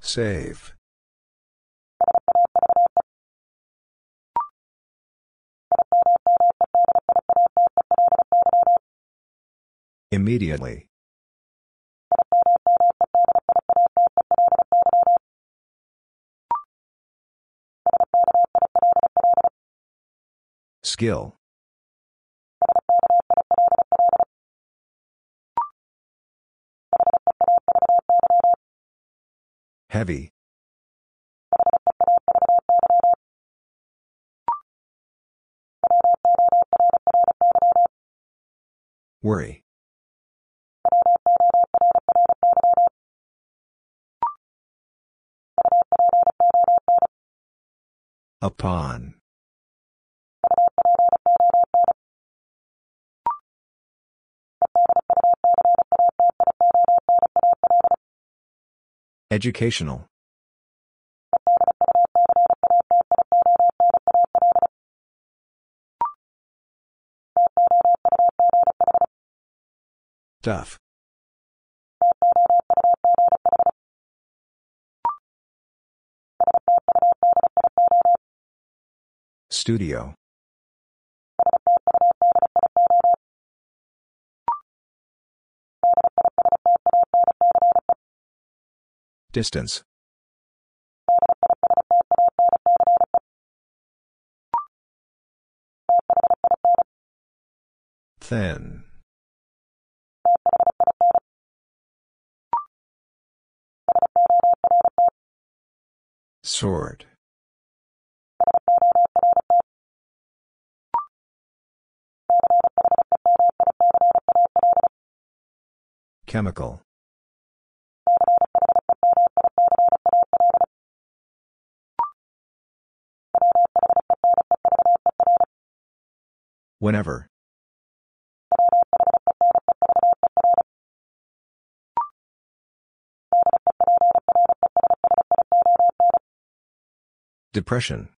Speaker 1: Save. Immediately. Skill. Heavy. Worry. Upon. Educational. Tough. Studio. Distance. Thin. Sort. Chemical. Whenever. Depression.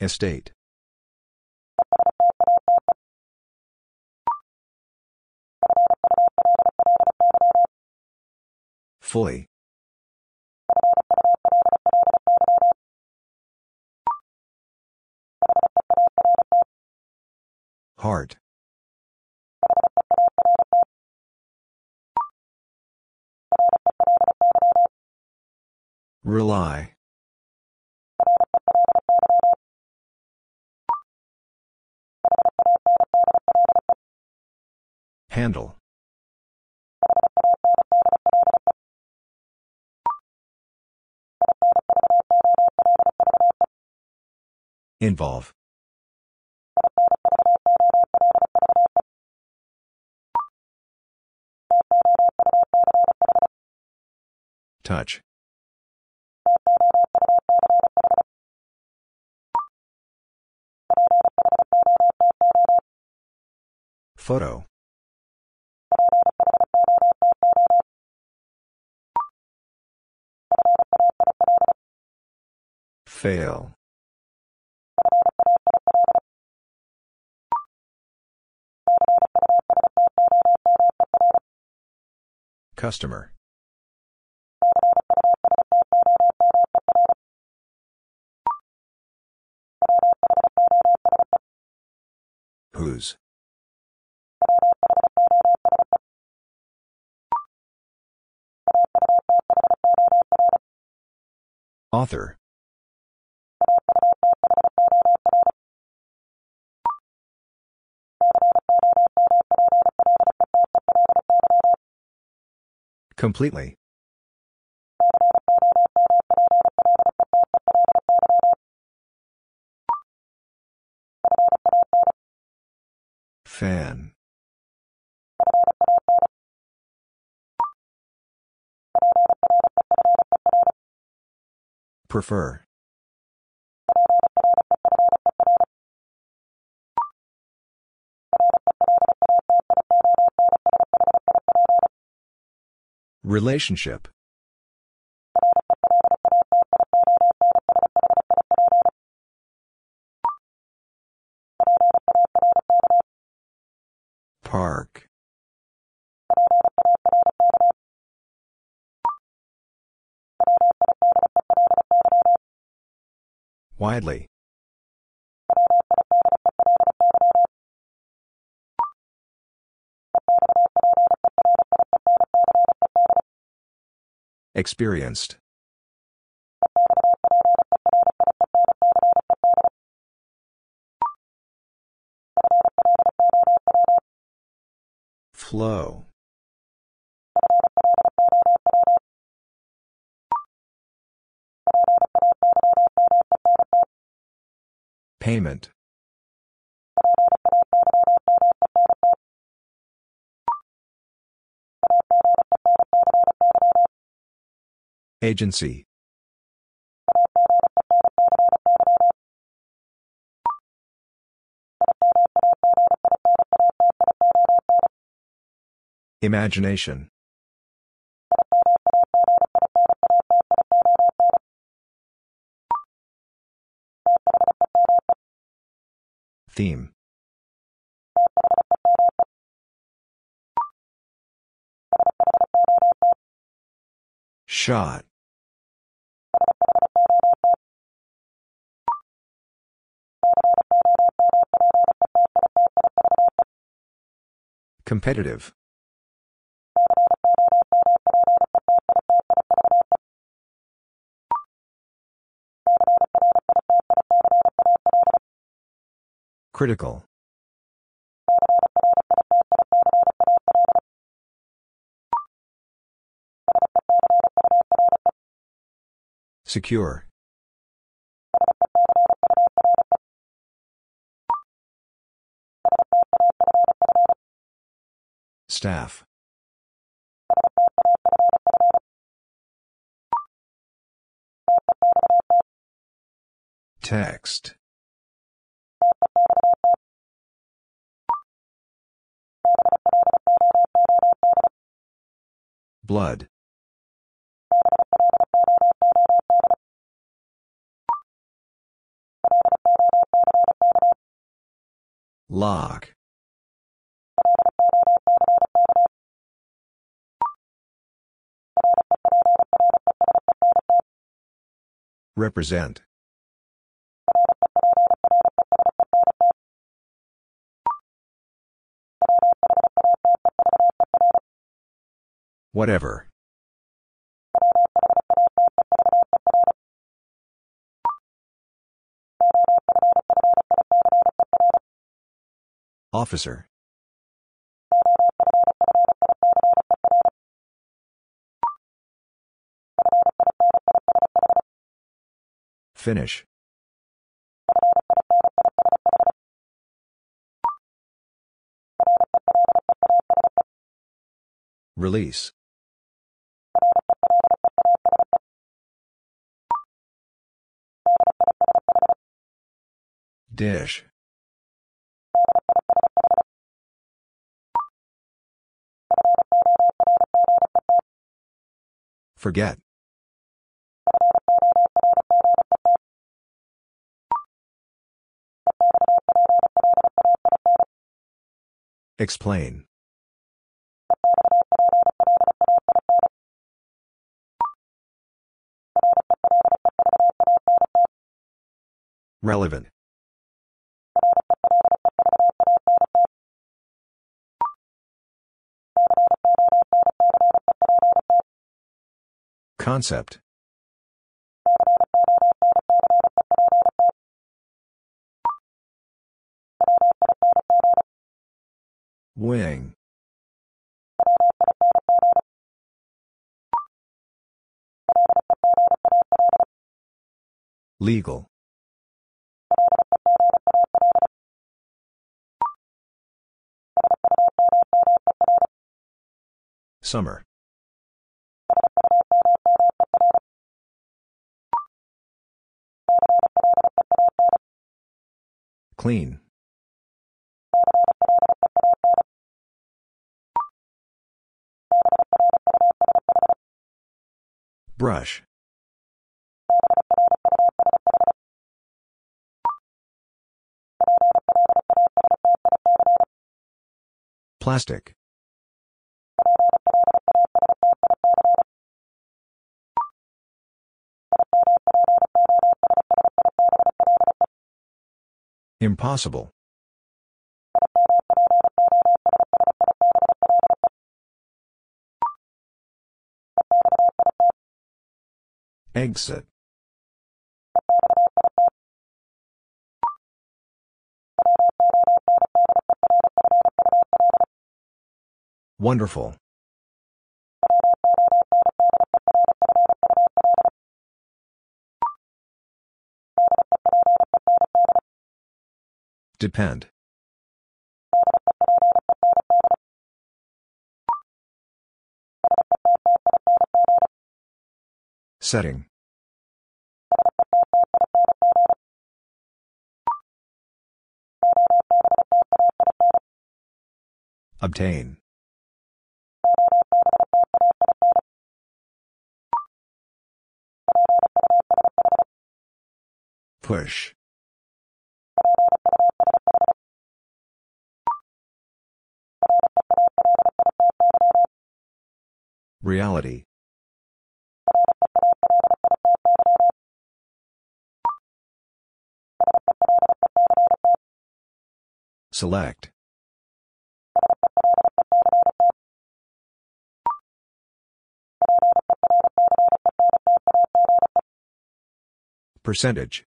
Speaker 1: Estate. Fully. Heart. Rely. Handle. Involve. Touch. Photo. Fail. Customer Whose? Author. Completely. Fan. Prefer. Relationship. Park. Widely. Experienced. Flow. Payment. Agency. Imagination. Theme. Shot. Competitive. Critical. Secure. Staff. Text. Blood. Lock. Represent. Whatever. Officer. Finish. Release. Dish. Forget. Explain. Relevant. Concept. Wing. Legal. Summer. Clean. Brush. Plastic. Impossible. Exit. Wonderful. Depend. Setting. Obtain. Push. Reality. Select. Percentage.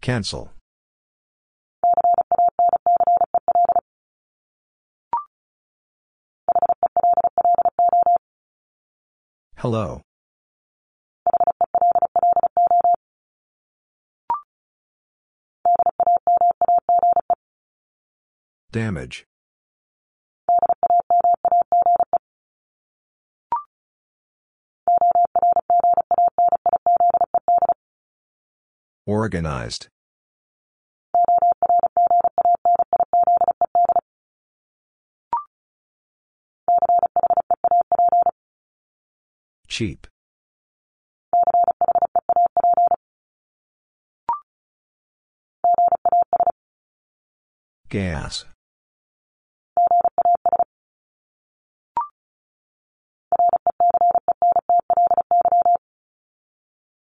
Speaker 1: Cancel. Hello. Damage. Organized. Cheap. Gas.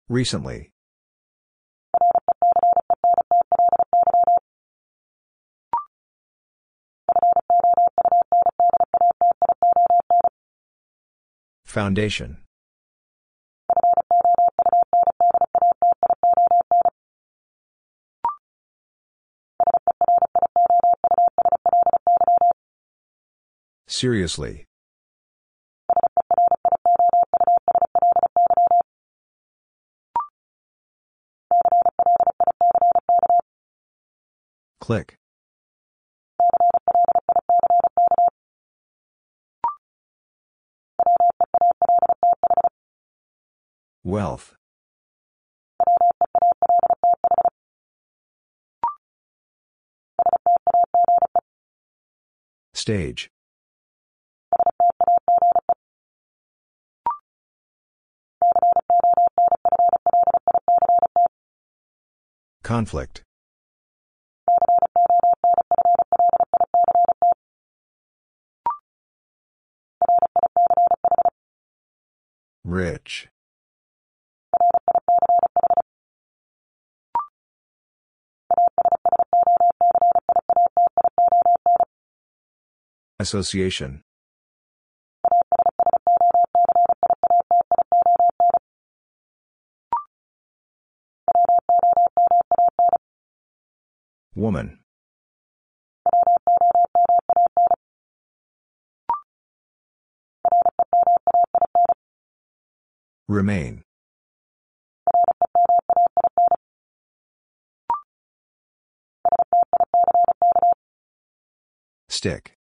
Speaker 1: Recently. Foundation. Seriously. Click. Wealth. Stage. Conflict. Rich. Association. Woman. Remain. Stick.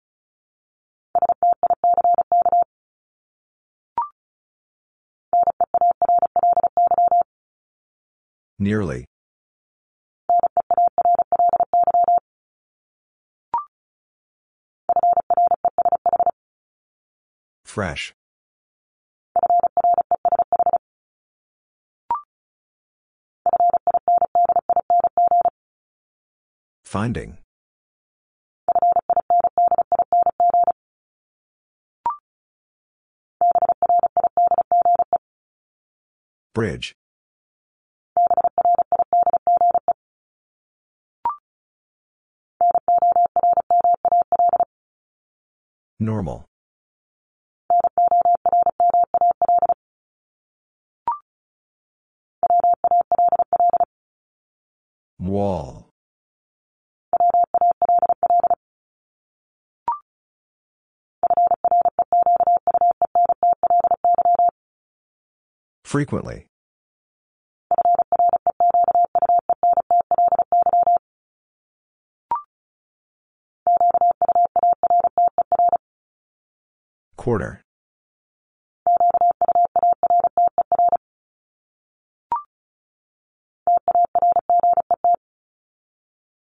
Speaker 1: Nearly. Fresh. Finding. Bridge. Normal. Wall. Frequently. Quarter.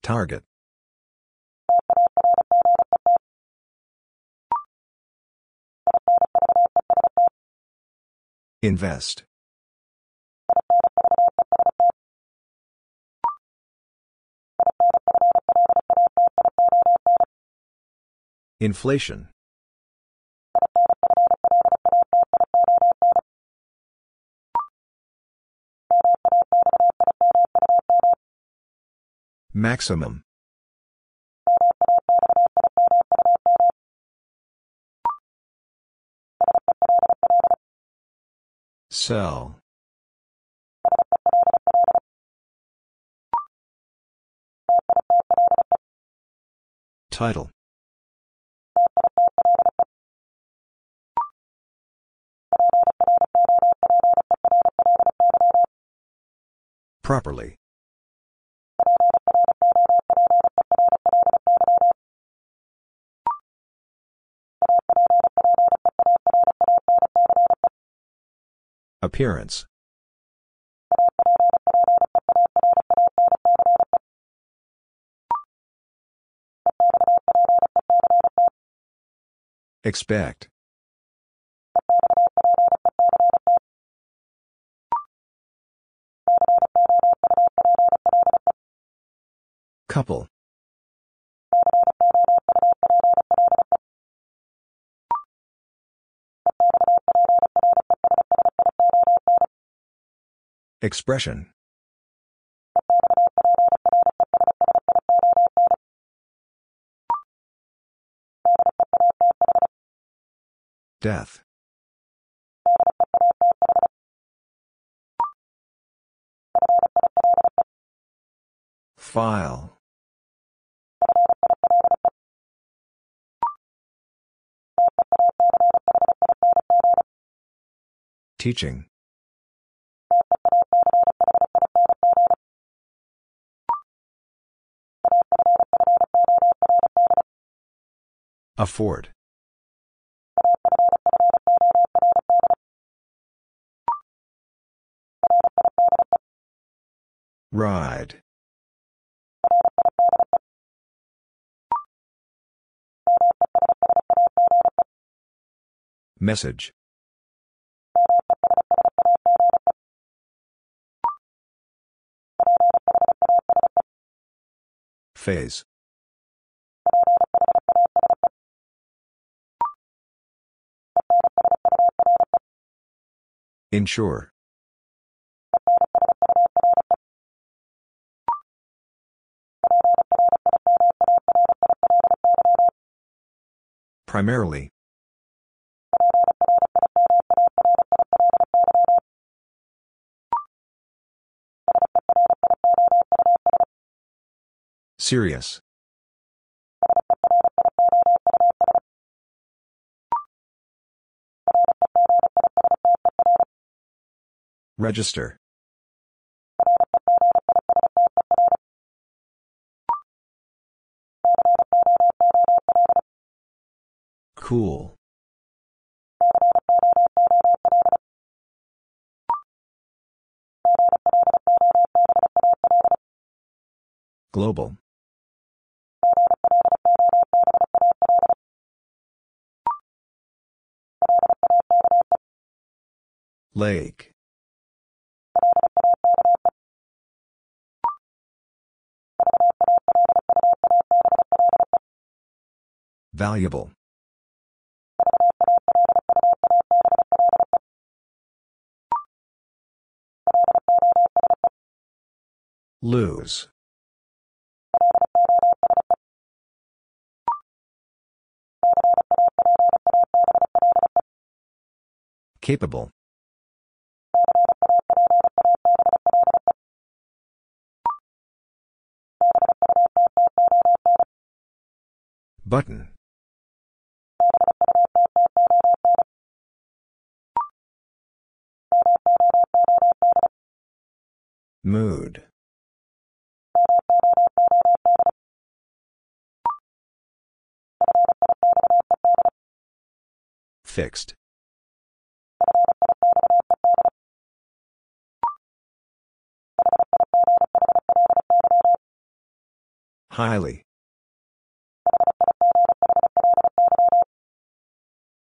Speaker 1: Target. Invest. Inflation. Maximum. Sell. Title. Properly. Appearance. Expect. Couple. Expression. Death. File. Teaching. Afford. Ride. Message. Phase. Ensure. Primarily. Serious. Register. Cool. Global. Lake. Valuable. Lose. Capable. Button. Mood. Fixed. Highly.